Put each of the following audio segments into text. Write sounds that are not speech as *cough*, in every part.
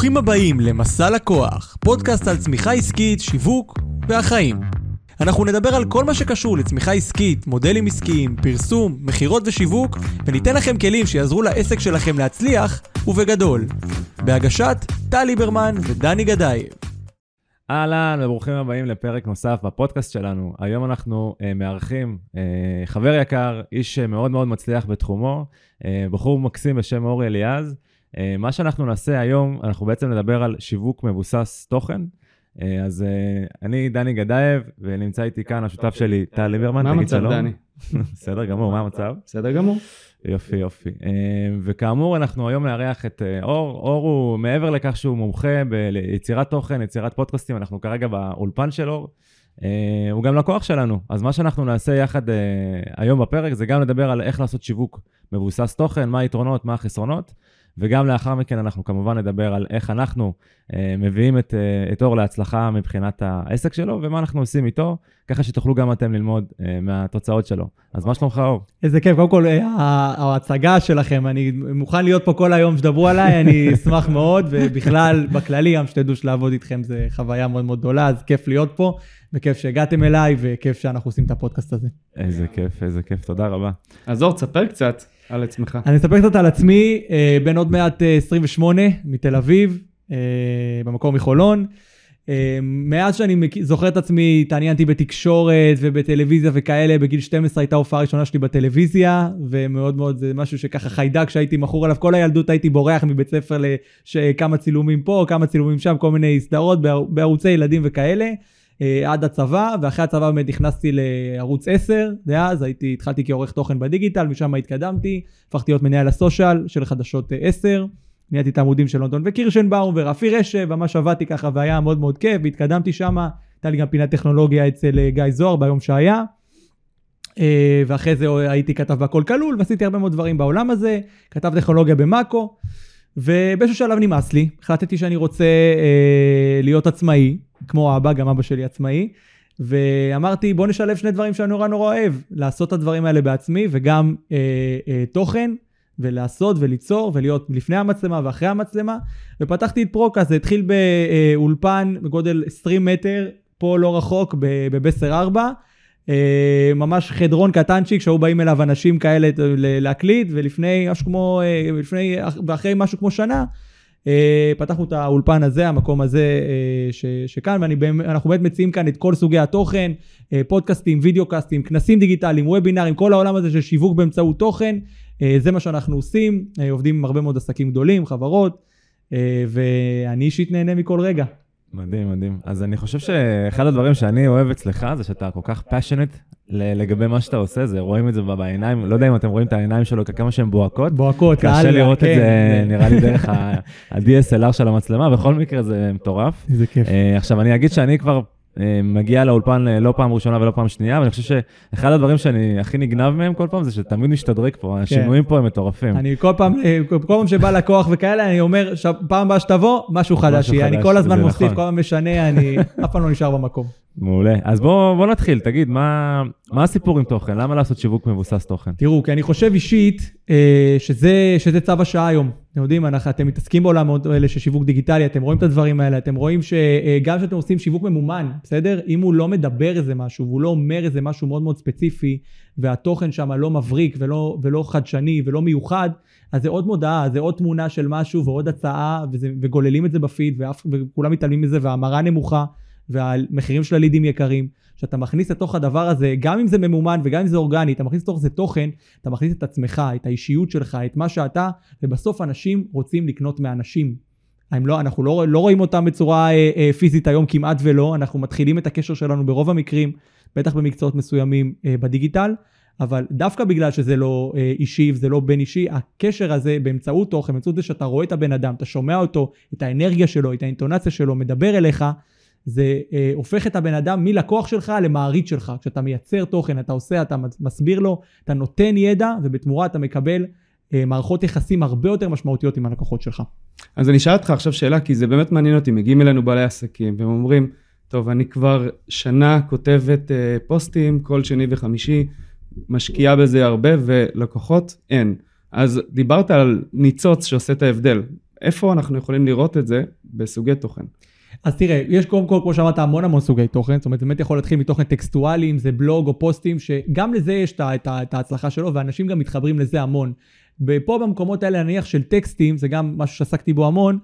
ברוכים הבאים למסע לקוח, פודקאסט על צמיחה עסקית, שיווק והחיים. אנחנו נדבר על כל מה שקשור לצמיחה עסקית, מודלים עסקיים, פרסום, מכירות ושיווק, וניתן לכם כלים שיעזרו לעסק שלכם להצליח, ובגדול. בהגשת טל ליברמן ודני גדייב. אהלן וברוכים הבאים לפרק נוסף בפודקאסט שלנו. היום אנחנו uh, מארחים uh, חבר יקר, איש מאוד מאוד מצליח בתחומו, uh, בחור מקסים בשם אורי אליעז. Uh, מה שאנחנו נעשה היום, אנחנו בעצם נדבר על שיווק מבוסס תוכן. Uh, אז uh, אני דני גדייב, ונמצא איתי כאן השותף שלי, טל ליברמן. מה תגיד המצב, שלום. דני? *laughs* בסדר גמור, מה המצב? בסדר גמור. יופי, יופי. אה, וכאמור, אנחנו היום נארח את אה, אור. אור הוא, מעבר לכך שהוא מומחה ביצירת תוכן, יצירת פודקאסטים, אנחנו כרגע באולפן של אור. אה, הוא גם לקוח שלנו. אז מה שאנחנו נעשה יחד אה, היום בפרק זה גם לדבר על איך לעשות שיווק מבוסס תוכן, מה היתרונות, מה החסרונות, וגם לאחר מכן אנחנו כמובן נדבר על איך אנחנו אה, מביאים את, אה, את אור להצלחה מבחינת העסק שלו, ומה אנחנו עושים איתו, ככה שתוכלו גם אתם ללמוד אה, מהתוצאות שלו. אז מה שלומך, אור? איזה כיף, קודם כל אה, ההצגה שלכם, אני מוכן להיות פה כל היום שתדברו עליי, אני *laughs* אשמח מאוד, ובכלל, בכללי, גם שתדעו שלעבוד איתכם זה חוויה מאוד מאוד גדולה, אז כיף להיות פה, וכיף שהגעתם אליי, וכיף שאנחנו עושים את הפודקאסט הזה. איזה כיף, איזה כיף, תודה רבה. אז אור, תספר קצת על עצמך. אני אספר קצת על עצמי, אה, בן עוד מעט אה, 28, מתל אביב, אה, במקור מחולון. אה, מאז שאני זוכר את עצמי, התעניינתי בתקשורת ובטלוויזיה וכאלה, בגיל 12 הייתה הופעה ראשונה שלי בטלוויזיה, ומאוד מאוד זה משהו שככה חיידק שהייתי מכור עליו, כל הילדות הייתי בורח מבית ספר לכמה צילומים פה, כמה צילומים שם, כל מיני סדרות בער- בערוצי ילדים וכאלה. אה, עד הצבא, ואחרי הצבא באמת נכנסתי לערוץ 10, דאז הייתי, התחלתי כעורך תוכן בדיגיטל, משם התקדמתי, הפכתי להיות מנהל הסושיאל של חדשות אה, 10, ניהלתי את העמודים של לונדון וקירשנבאום ורפי רשף, ממש עבדתי ככה והיה מאוד מאוד כיף, והתקדמתי שם, הייתה לי גם פינת טכנולוגיה אצל אה, גיא זוהר ביום שהיה. אה, ואחרי זה הייתי כתב בהכל כלול, ועשיתי הרבה מאוד דברים בעולם הזה, כתב טכנולוגיה במאקו, ובאיזשהו שלב נמאס לי, החלטתי שאני רוצה אה, להיות עצמאי, כמו אבא, גם אבא שלי עצמאי, ואמרתי בוא נשלב שני דברים שאני נורא נורא אוהב, לעשות את הדברים האלה בעצמי וגם אה, אה, תוכן, ולעשות וליצור ולהיות לפני המצלמה ואחרי המצלמה, ופתחתי את פרוקה, זה התחיל באולפן בגודל 20 מטר, פה לא רחוק, בבסר 4, אה, ממש חדרון קטנצ'יק שהיו באים אליו אנשים כאלה להקליט, ולפני משהו כמו, אה, לפני, ואחרי משהו כמו שנה, פתחנו את האולפן הזה, המקום הזה אה, ש, שכאן, ואנחנו באמת מציעים כאן את כל סוגי התוכן, אה, פודקאסטים, וידאו קאסטים, כנסים דיגיטליים, וובינארים, כל העולם הזה של שיווק באמצעות תוכן, אה, זה מה שאנחנו עושים, אה, עובדים עם הרבה מאוד עסקים גדולים, חברות, אה, ואני אישית נהנה מכל רגע. מדהים, מדהים. אז אני חושב שאחד הדברים שאני אוהב אצלך זה שאתה כל כך פאשונט לגבי מה שאתה עושה, זה רואים את זה בעיניים, לא יודע אם אתם רואים את העיניים שלו, כמה שהן בוהקות. בוהקות, קשה יאללה, לראות את כן. זה, נראה לי דרך *laughs* ה-DSLR של המצלמה, בכל מקרה זה מטורף. איזה כיף. אה, עכשיו, אני אגיד שאני כבר אה, מגיע לאולפן אה, לא פעם ראשונה ולא פעם שנייה, ואני חושב שאחד הדברים שאני הכי נגנב מהם כל פעם זה שתמיד משתדרג פה, השינויים פה הם מטורפים. אני כל פעם, כל פעם שבא לקוח וכאלה, אני אומר, "ש- פעם הבאה שתבוא, משהו חדש יהיה. אני כל הזמן מוסיף, נכון. כל הזמן משנה, אני אף פעם לא נשאר במקום. מעולה. אז בוא בוא נתחיל, תגיד, מה מה הסיפור עם תוכן? למה לעשות שיווק מבוסס תוכן? תראו, כי אני חושב אישית אה, שזה, שזה צו השעה היום. אתם יודעים, אנחנו, אתם מתעסקים בעולם האלה של שיווק דיגיטלי, אתם רואים את הדברים האלה, אתם רואים שגם כשאתם עושים שיווק ממומן, בסדר? אם הוא לא מדבר איזה משהו, והוא לא אומר איזה משהו מאוד מאוד ספציפי, והתוכן שם לא מבריק ולא, ולא חדשני ולא מיוחד, אז זה עוד מודעה, זה עוד תמונה של משהו ועוד הצעה, וזה, וגוללים את זה בפיד, ואף, וכולם מתעלמים מזה, וההמרה נמוכה, והמחירים של הלידים יקרים. שאתה מכניס לתוך הדבר הזה, גם אם זה ממומן וגם אם זה אורגני, אתה מכניס לתוך זה תוכן, אתה מכניס את עצמך, את האישיות שלך, את מה שאתה, ובסוף אנשים רוצים לקנות מאנשים. לא, אנחנו לא, לא רואים אותם בצורה אה, אה, פיזית היום כמעט ולא, אנחנו מתחילים את הקשר שלנו ברוב המקרים, בטח במקצועות מסוימים אה, בדיגיטל, אבל דווקא בגלל שזה לא אה, אישי וזה לא בין אישי, הקשר הזה באמצעות תוכן, באמצעות זה שאתה רואה את הבן אדם, אתה שומע אותו, את האנרגיה שלו, את האינטונציה שלו, מדבר אליך, זה אה, הופך את הבן אדם מלקוח שלך למעריץ שלך. כשאתה מייצר תוכן, אתה עושה, אתה מסביר לו, אתה נותן ידע, ובתמורה אתה מקבל אה, מערכות יחסים הרבה יותר משמעותיות עם הלקוחות שלך. אז אני אשאל אותך עכשיו שאלה, כי זה באמת מעניין אותי. מגיעים אלינו בעלי עסקים, והם אומרים, טוב, אני כבר שנה כותבת אה, פוסטים כל שני וחמישי, משקיעה בזה הרבה, ולקוחות אין. אז דיברת על ניצוץ שעושה את ההבדל. איפה אנחנו יכולים לראות את זה בסוגי תוכן? אז תראה, יש קודם כל, כמו שאמרת, המון המון סוגי תוכן, זאת אומרת, זה באמת יכול להתחיל מתוכן טקסטואלי, אם זה בלוג או פוסטים, שגם לזה יש את, ההצלחה שלו, ואנשים גם מתחברים לזה המון. ופה במקומות האלה, נניח של טקסטים, זה גם משהו שעסקתי בו המון,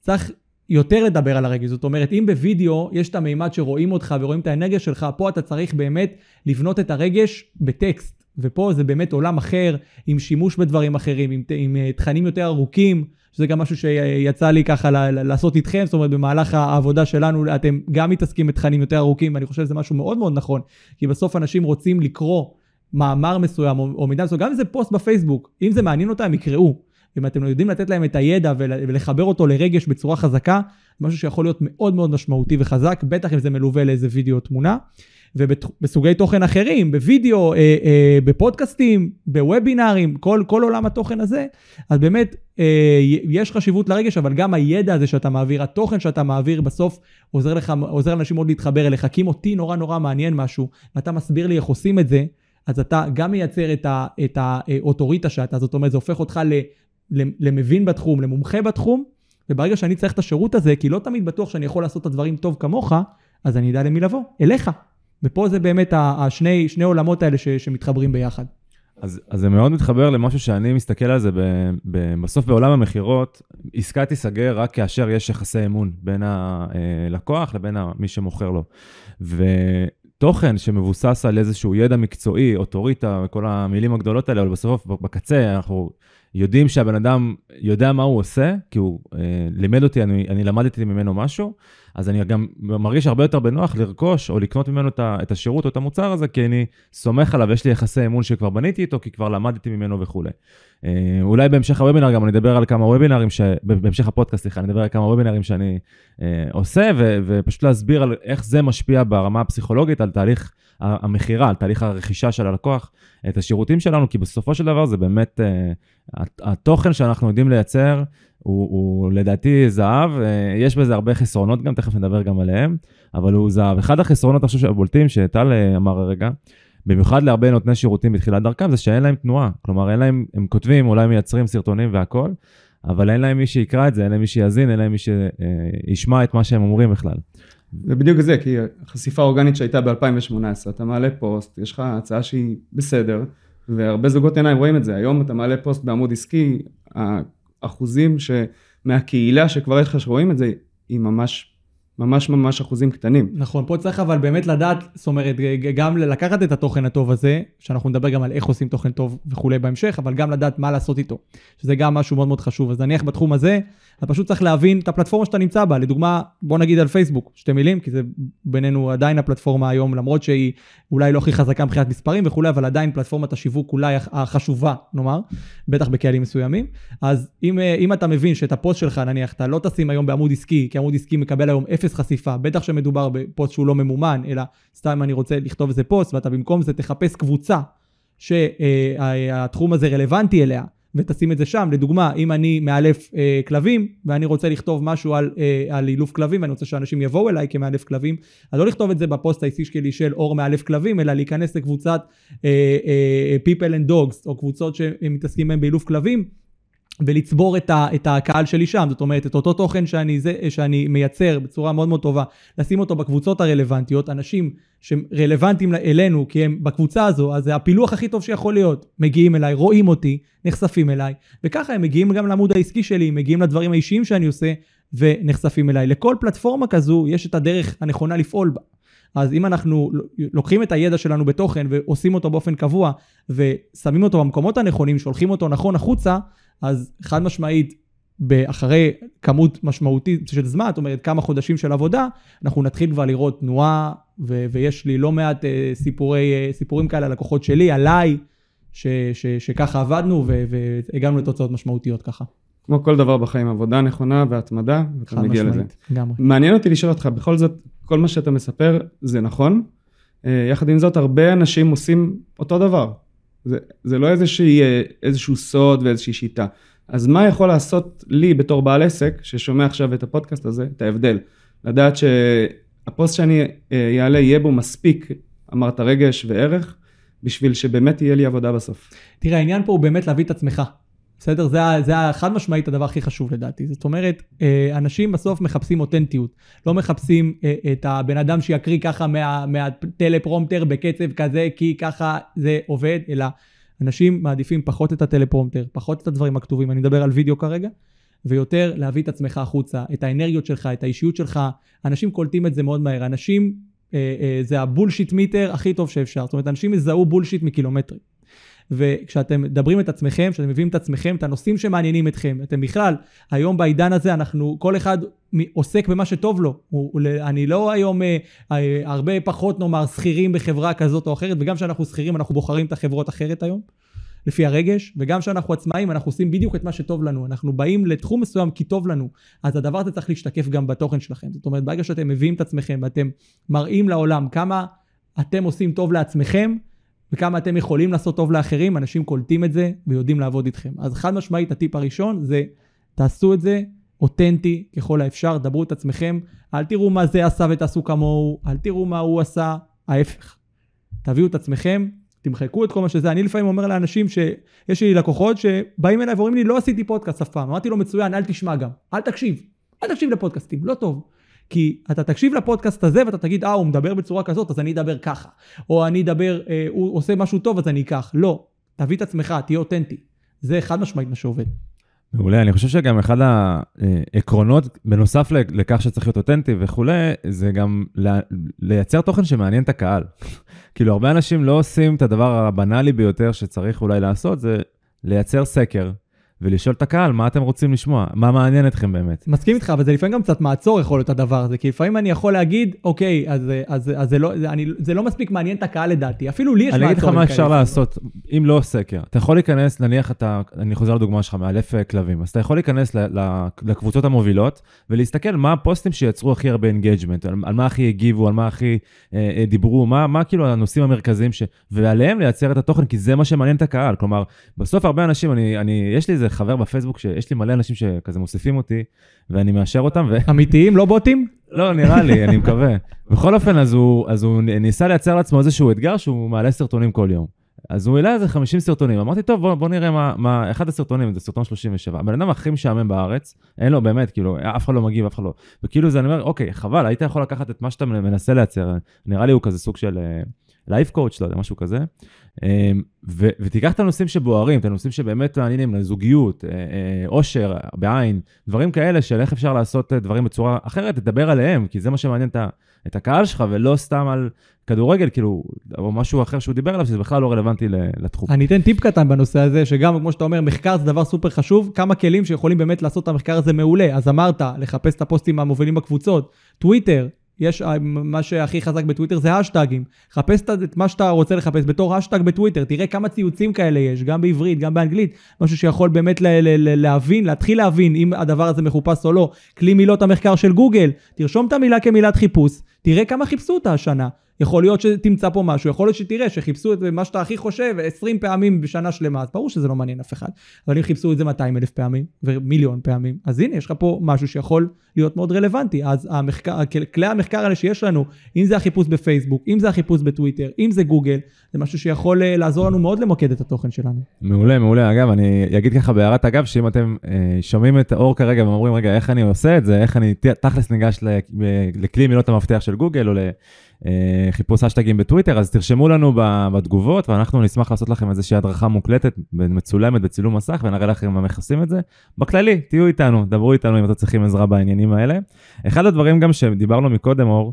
צריך יותר לדבר על הרגש. זאת אומרת, אם בווידאו יש את המימד שרואים אותך ורואים את האנרגיה שלך, פה אתה צריך באמת לבנות את הרגש בטקסט. ופה זה באמת עולם אחר, עם שימוש בדברים אחרים, עם, עם אה, תכנים יותר ארוכים, שזה גם משהו שיצא לי ככה לעשות איתכם, זאת אומרת, במהלך העבודה שלנו, אתם גם מתעסקים בתכנים יותר ארוכים, ואני חושב שזה משהו מאוד מאוד נכון, כי בסוף אנשים רוצים לקרוא מאמר מסוים, או, או מידע מסוים, גם אם זה פוסט בפייסבוק, אם זה מעניין אותם, יקראו. אם אתם יודעים לתת להם את הידע ול- ולחבר אותו לרגש בצורה חזקה, משהו שיכול להיות מאוד מאוד משמעותי וחזק, בטח אם זה מלווה לאיזה וידאו או תמונה. ובסוגי תוכן אחרים, בווידאו, אה, אה, בפודקאסטים, בוובינארים, כל, כל עולם התוכן הזה, אז באמת אה, יש חשיבות לרגש, אבל גם הידע הזה שאתה מעביר, התוכן שאתה מעביר בסוף עוזר לך, עוזר לאנשים מאוד להתחבר אליך, כי אם אותי נורא נורא מעניין משהו, ואתה מסביר לי איך עושים את זה, אז אתה גם מייצר את, ה, את האוטוריטה שאתה, זאת אומרת, זה הופך אותך ל, למבין בתחום, למומחה בתחום, וברגע שאני צריך את השירות הזה, כי לא תמיד בטוח שאני יכול לעשות את הדברים טוב כמוך, אז אני אדע למי לבוא, אליך. ופה זה באמת השני שני עולמות האלה ש, שמתחברים ביחד. אז, אז זה מאוד מתחבר למשהו שאני מסתכל על זה ב, ב, בסוף בעולם המכירות, עסקה תיסגר רק כאשר יש יחסי אמון בין הלקוח לבין מי שמוכר לו. ותוכן שמבוסס על איזשהו ידע מקצועי, אוטוריטה, וכל המילים הגדולות האלה, אבל בסוף בקצה אנחנו יודעים שהבן אדם יודע מה הוא עושה, כי הוא אה, לימד אותי, אני, אני למדתי ממנו משהו, אז אני גם מרגיש הרבה יותר בנוח לרכוש או לקנות ממנו את השירות או את המוצר הזה, כי אני סומך עליו, יש לי יחסי אמון שכבר בניתי איתו, כי כבר למדתי ממנו וכולי. אה, אולי בהמשך הוובינר גם אני אדבר על כמה וובינרים, ש... בהמשך הפודקאסט, סליחה, אני אדבר על כמה וובינרים שאני אה, עושה, ו... ופשוט להסביר על איך זה משפיע ברמה הפסיכולוגית על תהליך המכירה, על תהליך הרכישה של הלקוח, את השירותים שלנו, כי בסופו של דבר זה באמת, uh, התוכן שאנחנו יודעים לייצר הוא, הוא לדעתי זהב, uh, יש בזה הרבה חסרונות גם, תכף נדבר גם עליהם, אבל הוא זהב. אחד החסרונות, אני חושב, הבולטים שטל uh, אמר הרגע, במיוחד להרבה נותני שירותים בתחילת דרכם, זה שאין להם תנועה. כלומר, אין להם, הם כותבים, אולי מייצרים סרטונים והכול, אבל אין להם מי שיקרא את זה, אין להם מי שיאזין, אין להם מי שישמע את מה שהם אומרים בכלל. זה בדיוק זה, כי החשיפה האורגנית שהייתה ב-2018, אתה מעלה פוסט, יש לך הצעה שהיא בסדר, והרבה זוגות עיניים רואים את זה. היום אתה מעלה פוסט בעמוד עסקי, האחוזים מהקהילה שכבר יש לך שרואים את זה, היא ממש ממש ממש אחוזים קטנים. נכון, פה צריך אבל באמת לדעת, זאת אומרת, גם לקחת את התוכן הטוב הזה, שאנחנו נדבר גם על איך עושים תוכן טוב וכולי בהמשך, אבל גם לדעת מה לעשות איתו, שזה גם משהו מאוד מאוד חשוב. אז נניח בתחום הזה, אתה פשוט צריך להבין את הפלטפורמה שאתה נמצא בה. לדוגמה, בוא נגיד על פייסבוק, שתי מילים, כי זה בינינו עדיין הפלטפורמה היום, למרות שהיא אולי לא הכי חזקה מבחינת מספרים וכולי, אבל עדיין פלטפורמת השיווק אולי החשובה, נאמר, בטח בקהלים מסוימים. אז אם, אם אתה מבין שאת הפוסט שלך, נניח, אתה לא תשים היום בעמוד עסקי, כי עמוד עסקי מקבל היום אפס חשיפה, בטח שמדובר בפוסט שהוא לא ממומן, אלא סתם אני רוצה לכתוב איזה פוסט, ואתה במקום זה תחפש קבוצה שהתחום הזה רלוונטי אליה. ותשים את זה שם. לדוגמה, אם אני מאלף אה, כלבים, ואני רוצה לכתוב משהו על, אה, על אילוף כלבים, ואני רוצה שאנשים יבואו אליי כמאלף כלבים, אז לא לכתוב את זה בפוסט העסקי שלי של אור מאלף כלבים, אלא להיכנס לקבוצת אה, אה, People and Dogs, או קבוצות שמתעסקים בהם באילוף כלבים, ולצבור את, ה, את הקהל שלי שם, זאת אומרת, את אותו תוכן שאני, זה, שאני מייצר בצורה מאוד מאוד טובה, לשים אותו בקבוצות הרלוונטיות, אנשים שרלוונטיים אלינו, כי הם בקבוצה הזו, אז זה הפילוח הכי טוב שיכול להיות. מגיעים אליי, רואים אותי, נחשפים אליי, וככה הם מגיעים גם לעמוד העסקי שלי, מגיעים לדברים האישיים שאני עושה, ונחשפים אליי. לכל פלטפורמה כזו יש את הדרך הנכונה לפעול בה. אז אם אנחנו לוקחים את הידע שלנו בתוכן ועושים אותו באופן קבוע ושמים אותו במקומות הנכונים, שולחים אותו נכון החוצה, אז חד משמעית, אחרי כמות משמעותית של זמן, זאת אומרת כמה חודשים של עבודה, אנחנו נתחיל כבר לראות תנועה, ו- ויש לי לא מעט uh, סיפורי, uh, סיפורים כאלה, לקוחות שלי, עליי, ש- ש- שככה עבדנו והגענו לתוצאות משמעותיות ככה. כמו כל דבר בחיים, עבודה נכונה והתמדה, ואתה מגיע לזה. לגמרי. מעניין אותי לשאול אותך, בכל זאת, כל מה שאתה מספר זה נכון. Uh, יחד עם זאת, הרבה אנשים עושים אותו דבר. זה, זה לא איזושהי, איזשהו סוד ואיזושהי שיטה. אז מה יכול לעשות לי בתור בעל עסק, ששומע עכשיו את הפודקאסט הזה, את ההבדל? לדעת שהפוסט שאני אעלה יהיה בו מספיק, אמרת רגש וערך, בשביל שבאמת תהיה לי עבודה בסוף. תראה, העניין פה הוא באמת להביא את עצמך. בסדר? זה, זה החד משמעית הדבר הכי חשוב לדעתי. זאת אומרת, אה, אנשים בסוף מחפשים אותנטיות. לא מחפשים אה, את הבן אדם שיקריא ככה מה, מהטלפרומטר בקצב כזה, כי ככה זה עובד, אלא אנשים מעדיפים פחות את הטלפרומטר, פחות את הדברים הכתובים, אני מדבר על וידאו כרגע, ויותר להביא את עצמך החוצה, את האנרגיות שלך, את האישיות שלך. אנשים קולטים את זה מאוד מהר. אנשים, אה, אה, זה הבולשיט מיטר הכי טוב שאפשר. זאת אומרת, אנשים יזהו בולשיט מקילומטרים. וכשאתם מדברים את עצמכם, כשאתם מביאים את עצמכם, את הנושאים שמעניינים אתכם, אתם בכלל, היום בעידן הזה אנחנו, כל אחד עוסק במה שטוב לו. אני לא היום אה, אה, הרבה פחות נאמר שכירים בחברה כזאת או אחרת, וגם כשאנחנו שכירים אנחנו בוחרים את החברות אחרת היום. לפי הרגש, וגם כשאנחנו עצמאים, אנחנו עושים בדיוק את מה שטוב לנו. אנחנו באים לתחום מסוים כי טוב לנו, אז הדבר הזה צריך להשתקף גם בתוכן שלכם. זאת אומרת, ברגע שאתם מביאים את עצמכם ואתם מראים לעולם כמה אתם עושים טוב לעצמכם, וכמה אתם יכולים לעשות טוב לאחרים, אנשים קולטים את זה ויודעים לעבוד איתכם. אז חד משמעית, הטיפ הראשון זה, תעשו את זה אותנטי ככל האפשר, דברו את עצמכם, אל תראו מה זה עשה ותעשו כמוהו, אל תראו מה הוא עשה, ההפך. תביאו את עצמכם, תמחקו את כל מה שזה. אני לפעמים אומר לאנשים שיש לי לקוחות שבאים אליי ואומרים לי, לא עשיתי פודקאסט אף פעם. אמרתי לו, מצוין, אל תשמע גם, אל תקשיב, אל תקשיב לפודקאסטים, לא טוב. כי אתה תקשיב לפודקאסט הזה ואתה תגיד, אה, הוא מדבר בצורה כזאת, אז אני אדבר ככה. או אני אדבר, אה, הוא עושה משהו טוב, אז אני אקח. לא, תביא את עצמך, תהיה אותנטי. זה חד משמעית מה שעובד. מעולה, אני חושב שגם אחד העקרונות, בנוסף לכך שצריך להיות אותנטי וכולי, זה גם לייצר תוכן שמעניין את הקהל. *laughs* כאילו, הרבה אנשים לא עושים את הדבר הבנאלי ביותר שצריך אולי לעשות, זה לייצר סקר. ולשאול את הקהל, מה אתם רוצים לשמוע? מה מעניין אתכם באמת? מסכים איתך, אבל זה לפעמים גם קצת מעצור יכול להיות הדבר הזה, כי לפעמים אני יכול להגיד, אוקיי, אז, אז, אז זה, לא, זה, אני, זה לא מספיק מעניין את הקהל לדעתי, אפילו לי יש מעצורים כאלה. אני אגיד לך מה אפשר. לעשות, אם לא סקר. אתה יכול להיכנס, נניח אתה, אני חוזר לדוגמה שלך, מאלף כלבים, אז אתה יכול להיכנס ל, ל, לקבוצות המובילות, ולהסתכל מה הפוסטים שיצרו הכי הרבה engagement, על, על מה הכי הגיבו, על מה הכי אה, אה, דיברו, מה, מה כאילו הנושאים המרכזיים, ש, ועליהם לייצר את התוכן, כי זה מה שמעניין את הקהל. כלומר, בסוף הרבה אנשים, אני, אני, יש לי איזה חבר בפייסבוק שיש לי מלא אנשים שכזה מוסיפים אותי, ואני מאשר אותם. ו... אמיתיים, לא בוטים? לא, נראה לי, אני מקווה. בכל אופן, אז הוא, אז הוא ניסה לייצר לעצמו איזשהו אתגר שהוא מעלה סרטונים כל יום. אז הוא העלה איזה 50 סרטונים, אמרתי, טוב, בוא, בוא נראה מה, מה, אחד הסרטונים, זה סרטון 37. הבן אדם הכי משעמם בארץ, אין לו, באמת, כאילו, אף אחד לא מגיב, אף אחד לא. וכאילו זה, אני אומר, אוקיי, חבל, היית יכול לקחת את מה שאתה מנסה לייצר, נראה לי הוא כזה סוג של life coach, לא יודע, משהו כזה. ו- ותיקח את הנושאים שבוערים, את הנושאים שבאמת מעניינים, לזוגיות, עושר, בעין, דברים כאלה של איך אפשר לעשות דברים בצורה אחרת, תדבר עליהם, כי זה מה שמעניין את הקהל שלך, ולא סתם על כדורגל, כאילו, או משהו אחר שהוא דיבר עליו, שזה בכלל לא רלוונטי לתחום. אני אתן טיפ קטן בנושא הזה, שגם, כמו שאתה אומר, מחקר זה דבר סופר חשוב, כמה כלים שיכולים באמת לעשות את המחקר הזה מעולה. אז אמרת, לחפש את הפוסטים המובילים בקבוצות, טוויטר, יש, מה שהכי חזק בטוויטר זה השטגים. חפש את מה שאתה רוצה לחפש בתור השטג בטוויטר, תראה כמה ציוצים כאלה יש, גם בעברית, גם באנגלית, משהו שיכול באמת ל- ל- ל- להבין, להתחיל להבין אם הדבר הזה מחופש או לא. כלי מילות המחקר של גוגל, תרשום את המילה כמילת חיפוש, תראה כמה חיפשו אותה השנה. יכול להיות שתמצא פה משהו, יכול להיות שתראה שחיפשו את מה שאתה הכי חושב 20 פעמים בשנה שלמה, אז ברור שזה לא מעניין אף אחד. אבל אם חיפשו את זה 200 אלף פעמים ומיליון פעמים, אז הנה יש לך פה משהו שיכול להיות מאוד רלוונטי. אז המחקר, כלי המחקר האלה שיש לנו, אם זה החיפוש בפייסבוק, אם זה החיפוש בטוויטר, אם זה גוגל, זה משהו שיכול לעזור לנו מאוד למוקד את התוכן שלנו. מעולה, מעולה. אגב, אני אגיד ככה בהערת אגב, שאם אתם אה, שומעים את האור כרגע ואומרים, רגע, איך אני עושה את זה, איך אני תכלס ניגש לכלי מילות המפתח של גוגל או. חיפוש אשטגים בטוויטר, אז תרשמו לנו בתגובות, ואנחנו נשמח לעשות לכם איזושהי הדרכה מוקלטת, מצולמת בצילום מסך, ונראה לכם מה מכסים את זה. בכללי, תהיו איתנו, דברו איתנו אם אתם צריכים עזרה בעניינים האלה. אחד הדברים גם שדיברנו מקודם, אור,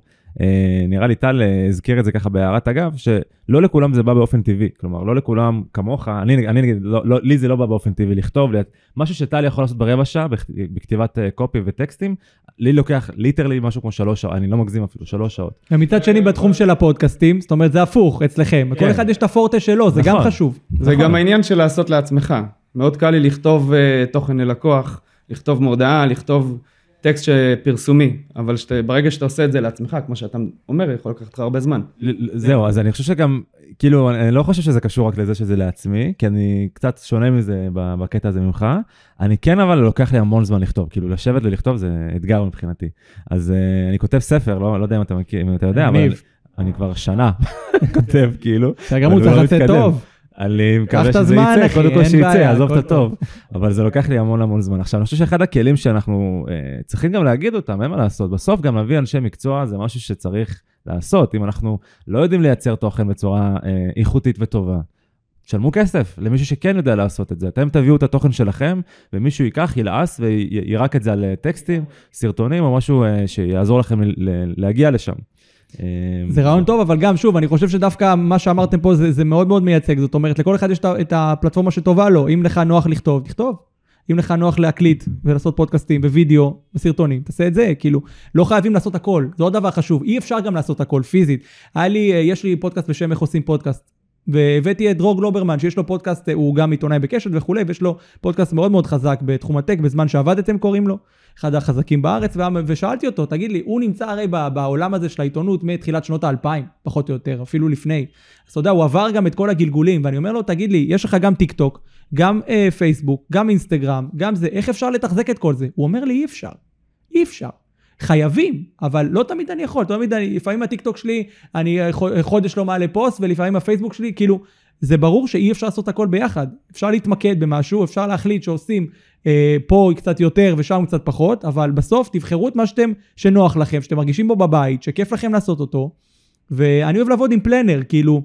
נראה לי טל הזכיר את זה ככה בהערת אגב, שלא לכולם זה בא באופן טבעי, כלומר לא לכולם כמוך, אני, אני נגיד, לא, לא, לי זה לא בא באופן טבעי לכתוב, משהו שטל יכול לעשות ברבע שעה בכתיבת קופי וטקסטים, לי לוקח ליטרלי משהו כמו שלוש שעות, אני לא מגזים אפילו, שלוש שעות. ומצד שני בתחום של הפודקאסטים, זאת אומרת זה הפוך אצלכם, כל אחד יש את הפורטה שלו, זה גם חשוב. זה גם העניין של לעשות לעצמך, מאוד קל לי לכתוב תוכן ללקוח, לכתוב מודעה, לכתוב... טקסט פרסומי, אבל שת, ברגע שאתה עושה את זה לעצמך, כמו שאתה אומר, יכול לקחת לך הרבה זמן. זהו, אז אני חושב שגם, כאילו, אני לא חושב שזה קשור רק לזה שזה לעצמי, כי אני קצת שונה מזה בקטע הזה ממך. אני כן, אבל לוקח לי המון זמן לכתוב, כאילו, לשבת ולכתוב זה אתגר מבחינתי. אז uh, אני כותב ספר, לא, לא יודע אם אתה מכיר, אם אתה יודע, אבל אני כבר שנה *laughs* כותב, כאילו. גם הוא צריך לצאת טוב. אני מקווה שזה יצא, אחי, קודם כל שיצא, עזוב את. הטוב. אבל זה לוקח לי המון המון זמן. עכשיו, אני חושב שאחד הכלים שאנחנו אה, צריכים גם להגיד אותם, אין מה לעשות. בסוף גם להביא אנשי מקצוע זה משהו שצריך לעשות. אם אנחנו לא יודעים לייצר תוכן בצורה אה, איכותית וטובה, תשלמו כסף למישהו שכן יודע לעשות את זה. אתם תביאו את התוכן שלכם, ומישהו ייקח, ילעס וירק את זה על טקסטים, סרטונים או משהו אה, שיעזור לכם להגיע לשם. אה, זה רעיון טוב, אבל גם, שוב, אני חושב שדווקא מה שאמרתם פה זה, זה מאוד מאוד מייצג. זאת אומרת, לכל אחד יש את הפלטפורמה שטובה לו. אם לך נוח לכתוב, תכתוב. אם לך נוח להקליט ולעשות פודקאסטים ווידאו וסרטונים, תעשה את זה. כאילו, לא חייבים לעשות הכל. זה עוד דבר חשוב. אי אפשר גם לעשות הכל פיזית. היה לי, אה, יש לי פודקאסט בשם איך עושים פודקאסט. והבאתי את דרור גלוברמן, שיש לו פודקאסט, אה, הוא גם עיתונאי בקשת וכולי, ויש לו פודקאסט מאוד מאוד חזק בתחום הטק, בזמן שעבדתם קוראים לו, אחד החזקים בארץ, ושאלתי אותו, תגיד לי, הוא נמצא הרי בעולם הזה של העיתונות מתחילת שנות האלפיים, פחות או יותר, אפילו לפני. אז אתה יודע, הוא עבר גם את כל הגלגולים, ואני אומר לו, תגיד לי, יש לך גם טיק טוק, גם אה, פייסבוק, גם אינסטגרם, גם זה, איך אפשר לתחזק את כל זה? הוא אומר לי, אי אפשר. אי אפשר. חייבים, אבל לא תמיד אני יכול, תמיד אני, לפעמים הטיקטוק שלי, אני חו- חודש לא מעלה פוסט, ולפעמים הפייסבוק שלי, כאילו, זה ברור שאי אפשר לעשות הכל ביחד. אפשר להתמקד במשהו, אפשר להחליט שעושים אה, פה קצת יותר ושם קצת פחות, אבל בסוף תבחרו את מה שאתם, שנוח לכם, שאתם מרגישים בו בבית, שכיף לכם לעשות אותו. ואני אוהב לעבוד עם planner, כאילו,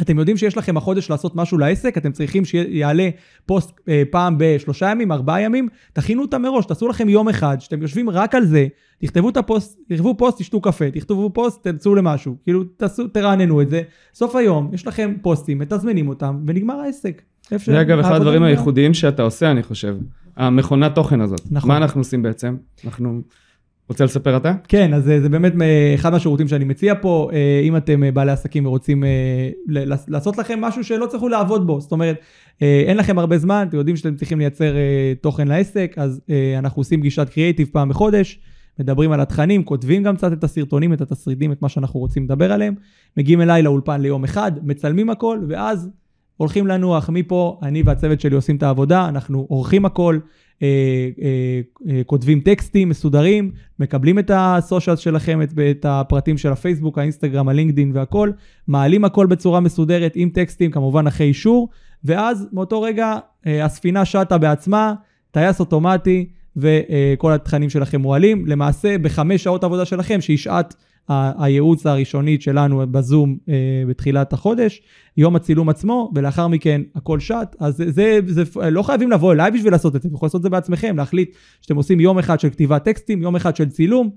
אתם יודעים שיש לכם החודש לעשות משהו לעסק, אתם צריכים שיעלה פוסט אה, פעם בשלושה ימים, ארבעה ימים, תכינו אותם מראש, תעשו לכם יום אחד, שאתם יושבים רק על זה, תכתבו את הפוסט, תכתבו פוסט, תשתו קפה, תכתבו פוסט, תצאו למשהו, כאילו תעשו, תרעננו את זה, סוף היום, יש לכם פוסטים, מתזמנים אותם, ונגמר העסק. זה אגב אחד הדברים. הייחודיים שאתה עושה, אני חושב. המכונת תוכן הזאת. נכון. מה אנחנו עושים בעצם? אנחנו... רוצה לספר אתה? כן, אז אה, זה באמת אה, אחד מהשירותים שאני מציע פה, אה, אם אתם בעלי עסקים ורוצים לעשות לכם משהו שלא צריכו לעבוד בו, זאת אומרת, אין לכם הרבה זמן, אתם יודעים שאתם צריכים לייצר תוכן לעסק, אז אנחנו עושים פגישת קריאייטיב פעם בחודש, מדברים על התכנים, כותבים גם קצת את הסרטונים, את התסריטים, את מה שאנחנו רוצים לדבר עליהם, מגיעים אליי לאולפן ליום אחד, מצלמים הכל, ואז הולכים לנוח. מפה, אני והצוות שלי עושים את העבודה, אנחנו עורכים הכל, אה, אה, אה, כותבים טקסטים מסודרים, מקבלים את הסושיאל שלכם, את, את הפרטים של הפייסבוק, האינסטגרם, הלינקדין והכל, מעלים הכל בצורה מסודרת עם טקסטים, כמובן אחרי אישור, ואז מאותו רגע אה, הספינה שטה בעצמה, טייס אוטומטי, וכל התכנים שלכם מועלים. למעשה, בחמש שעות עבודה שלכם, שהיא שעת הייעוץ הראשונית שלנו בזום אה, בתחילת החודש, יום הצילום עצמו, ולאחר מכן הכל שט, אז זה, זה, זה, לא חייבים לבוא אליי בשביל לעשות את זה, אתם יכולים לעשות את זה בעצמכם, להחליט שאתם עושים יום אחד של כתיבת טקסטים, יום אחד של צילום,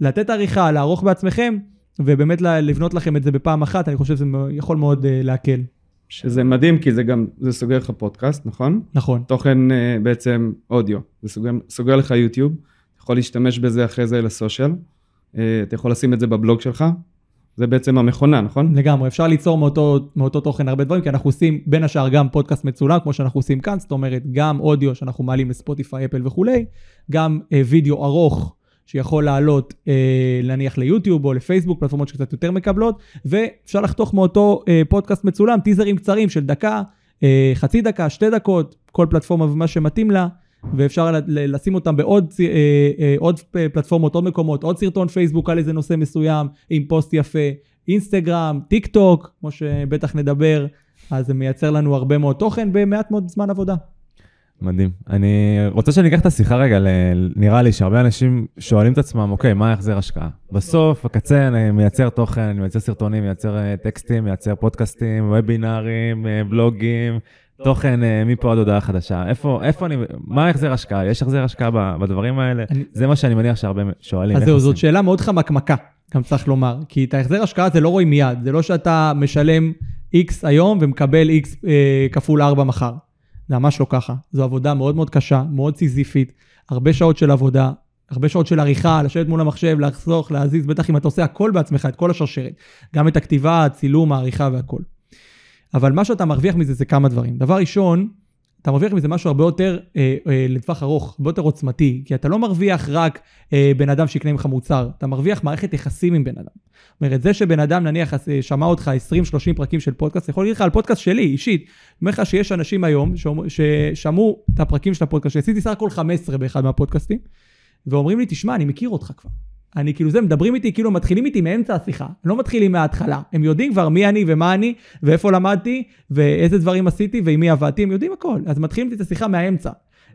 לתת עריכה, לערוך בעצמכם, ובאמת לבנות לכם את זה בפעם אחת, אני חושב שזה יכול מאוד uh, להקל. שזה מדהים, כי זה גם, זה סוגר לך פודקאסט, נכון? נכון. תוכן אה, בעצם אודיו, זה סוגר, סוגר לך יוטיוב, אתה יכול להשתמש בזה אחרי זה לסושיאל, אה, אתה יכול לשים את זה בבלוג שלך, זה בעצם המכונה, נכון? לגמרי, אפשר ליצור מאותו, מאותו תוכן הרבה דברים, כי אנחנו עושים בין השאר גם פודקאסט מצולם, כמו שאנחנו עושים כאן, זאת אומרת, גם אודיו שאנחנו מעלים לספוטיפיי, אפל וכולי, גם אה, וידאו ארוך שיכול לעלות אה, נניח ליוטיוב או לפייסבוק, פלטפורמות שקצת יותר מקבלות, ואפשר לחתוך מאותו אה, פודקאסט מצולם, טיזרים קצרים של דקה, אה, חצי דקה, שתי דקות, כל פלטפורמה ומה שמתאים לה. ואפשר לשים אותם בעוד אה, אה, עוד פלטפורמות, עוד מקומות, עוד סרטון פייסבוק על איזה נושא מסוים, עם פוסט יפה, אינסטגרם, טיק טוק, כמו שבטח נדבר, אז זה מייצר לנו הרבה מאוד תוכן במעט מאוד זמן עבודה. מדהים. אני רוצה שאני אקח את השיחה רגע, ל- נראה לי שהרבה אנשים שואלים את עצמם, אוקיי, מה ההחזר השקעה? בסוף, הקצה, אני מייצר תוכן, אני מייצר סרטונים, מייצר אה, טקסטים, מייצר פודקאסטים, וובינארים, אה, בלוגים, תוכן אה, מפה עד הודעה חדשה. איפה, איפה אני, מה ההחזר השקעה? יש החזר השקעה בדברים האלה? אני- זה מה שאני מניח שהרבה שואלים. אז זהו, זאת? שאלה מאוד חמקמקה, גם צריך לומר. כי את ההחזר השקעה זה לא רואים מיד, זה לא שאתה משלם X היום ומקבל X אה, כפול 4 מחר. זה ממש לא ככה. זו עבודה מאוד מאוד קשה, מאוד סיזיפית, הרבה שעות של עבודה, הרבה שעות של עריכה, לשבת מול המחשב, לחסוך, להזיז, בטח אם אתה עושה הכל בעצמך, את כל השרשרת. גם את הכתיבה, הצילום, העריכה והכל. אבל מה שאתה מרוויח מזה זה כמה דברים. דבר ראשון, אתה מרוויח מזה משהו הרבה יותר אה, אה, לטווח ארוך, הרבה יותר עוצמתי, כי אתה לא מרוויח רק אה, בן אדם שיקנה ממך מוצר, אתה מרוויח מערכת יחסים עם בן אדם. זאת אומרת, זה שבן אדם נניח אה, שמע אותך 20-30 פרקים של פודקאסט, יכול להגיד לך על פודקאסט שלי, אישית. אומר לך שיש אנשים היום ששמעו את הפרקים של הפודקאסט, שעשיתי סך הכל 15 באחד מהפודקאסטים, ואומרים לי, תשמע, אני מכיר אותך כבר. אני כאילו זה, מדברים איתי, כאילו מתחילים איתי מאמצע השיחה, לא מתחילים מההתחלה. הם יודעים כבר מי אני ומה אני, ואיפה למדתי, ואיזה דברים עשיתי, ועם מי עבדתי, הם יודעים הכל. אז מתחילים את השיחה מהאמצע.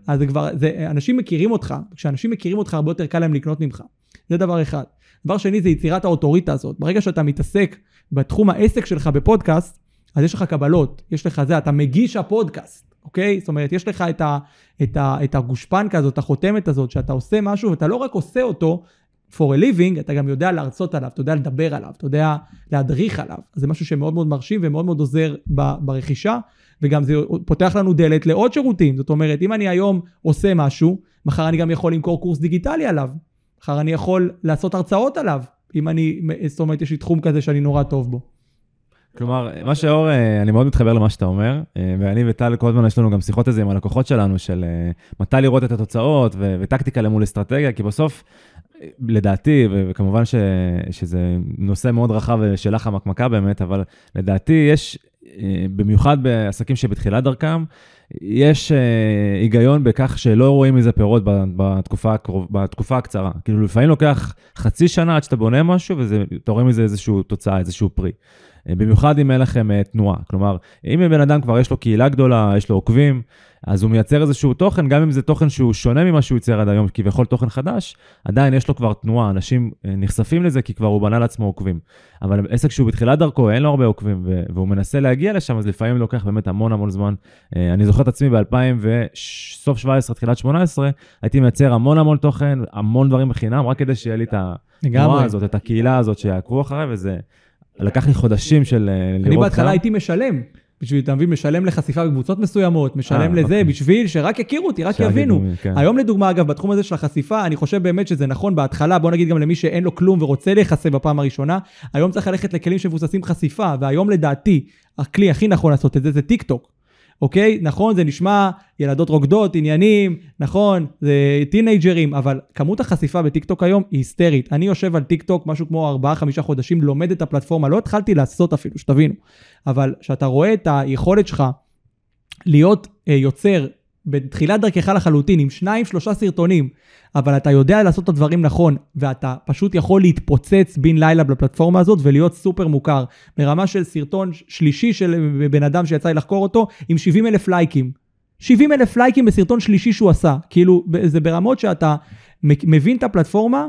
אז זה כבר, זה, אנשים מכירים אותך, כשאנשים מכירים אותך הרבה יותר קל להם לקנות ממך. זה דבר אחד. דבר שני זה יצירת האוטוריטה הזאת. ברגע שאתה מתעסק בתחום העסק שלך בפודקאסט, אז יש לך קבלות, יש לך זה, אתה מגיש הפודקאסט, אוקיי? זאת אומרת, יש לך את, ה, את, ה, את הגושפנקה הזאת, החותמת הזאת, שאתה עושה משהו ואתה לא רק עושה אותו for a living, אתה גם יודע להרצות עליו, אתה יודע לדבר עליו, אתה יודע להדריך עליו. זה משהו שמאוד מאוד מרשים ומאוד מאוד עוזר ברכישה, וגם זה פותח לנו דלת לעוד שירותים. זאת אומרת, אם אני היום עושה משהו, מחר אני גם יכול למכור קורס דיגיטלי עליו. מחר אני יכול לעשות הרצאות עליו, אם אני, זאת אומרת, יש לי תחום כזה שאני נורא טוב בו. כלומר, מה שאור, אה, אני מאוד מתחבר למה שאתה אומר, אה, ואני וטל, כל הזמן יש לנו גם שיחות על זה עם הלקוחות שלנו, של אה, מתי לראות את התוצאות ו- וטקטיקה למול אסטרטגיה, כי בסוף, לדעתי, וכמובן ש- שזה נושא מאוד רחב ושאלה חמקמקה באמת, אבל לדעתי יש, במיוחד בעסקים שבתחילת דרכם, יש uh, היגיון בכך שלא רואים מזה פירות בתקופה, בתקופה הקצרה. כאילו, לפעמים לוקח חצי שנה עד שאתה בונה משהו, ואתה רואה מזה איזושהי תוצאה, איזשהו פרי. Uh, במיוחד אם אין לכם uh, תנועה. כלומר, אם לבן אדם כבר יש לו קהילה גדולה, יש לו עוקבים, אז הוא מייצר איזשהו תוכן, גם אם זה תוכן שהוא שונה ממה שהוא ייצר עד היום, כביכול תוכן חדש, עדיין יש לו כבר תנועה, אנשים אה, נחשפים לזה כי כבר הוא בנה לעצמו עוקבים. אבל עסק שהוא בתחילת דרכו, אין לו הרבה עוקבים, והוא מנסה להגיע לשם, אז לפעמים לוקח באמת המון המון זמן. אה, אני זוכר את עצמי ב-2000 וסוף 17, תחילת 18, הייתי מייצר המון המון תוכן, המון דברים בחינם, רק כדי שיהיה לי את התנועה הזאת, את הקהילה הזאת שיעקבו אחריי, וזה לקח לי חודשים של אה, לראות... אני בהתחלה הייתי משלם. בשביל, אתה מבין, משלם לחשיפה בקבוצות מסוימות, משלם אה, אה, לזה, אוקיי. בשביל שרק יכירו אותי, רק יבינו. דומים, כן. היום לדוגמה, אגב, בתחום הזה של החשיפה, אני חושב באמת שזה נכון בהתחלה, בוא נגיד גם למי שאין לו כלום ורוצה להיחשף בפעם הראשונה, היום צריך ללכת לכלים שמבוססים חשיפה, והיום לדעתי, הכלי הכי נכון לעשות את זה זה טיק טוק. אוקיי? נכון, זה נשמע ילדות רוקדות, עניינים, נכון, זה טינאייג'רים, אבל כמות החשיפה בטיקטוק היום היא היסטרית. אני יושב על טיקטוק משהו כמו 4-5 חודשים, לומד את הפלטפורמה, לא התחלתי לעשות אפילו, שתבינו. אבל כשאתה רואה את היכולת שלך להיות אה, יוצר בתחילת דרכך לחלוטין, עם שניים, שלושה סרטונים, אבל אתה יודע לעשות את הדברים נכון, ואתה פשוט יכול להתפוצץ בן לילה בפלטפורמה הזאת ולהיות סופר מוכר, ברמה של סרטון שלישי של בן אדם שיצא לי לחקור אותו, עם 70 אלף לייקים. 70 אלף לייקים בסרטון שלישי שהוא עשה. כאילו, זה ברמות שאתה מבין את הפלטפורמה,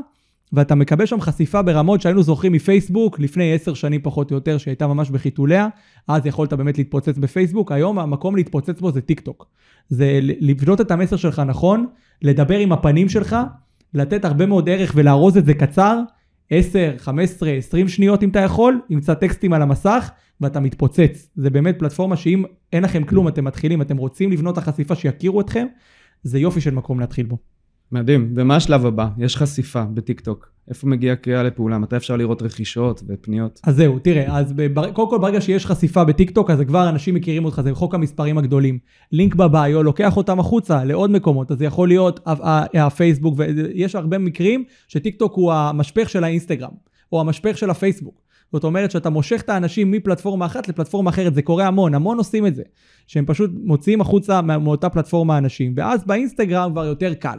ואתה מקבל שם חשיפה ברמות שהיינו זוכרים מפייסבוק לפני עשר שנים פחות או יותר, שהייתה ממש בחיתוליה, אז יכולת באמת להתפוצץ בפייסבוק, היום המקום להתפוצץ בו זה טיק טוק. זה לבנות את המסר שלך נכון, לדבר עם הפנים שלך, לתת הרבה מאוד ערך ולארוז את זה קצר, 10, 15, 20 שניות אם אתה יכול, עם קצת טקסטים על המסך, ואתה מתפוצץ. זה באמת פלטפורמה שאם אין לכם כלום, אתם מתחילים, אתם רוצים לבנות את החשיפה שיכירו אתכם, זה יופי של מקום להתחיל בו. מדהים. ומה השלב הבא? יש חשיפה בטיקטוק. איפה מגיעה קריאה לפעולה? מתי אפשר לראות רכישות ופניות? אז זהו, תראה, אז בר... קודם כל ברגע שיש חשיפה בטיקטוק, אז כבר אנשים מכירים אותך, זה חוק המספרים הגדולים. לינק בביו, לוקח אותם החוצה לעוד מקומות, אז זה יכול להיות הפייסבוק, ויש הרבה מקרים שטיקטוק הוא המשפך של האינסטגרם, או המשפך של הפייסבוק. זאת אומרת שאתה מושך את האנשים מפלטפורמה אחת לפלטפורמה אחרת, זה קורה המון, המון עושים את זה. שהם פשוט מוציאים החוצה מאותה פלטפורמה אנשים, ואז באינסטגרם כבר יותר קל.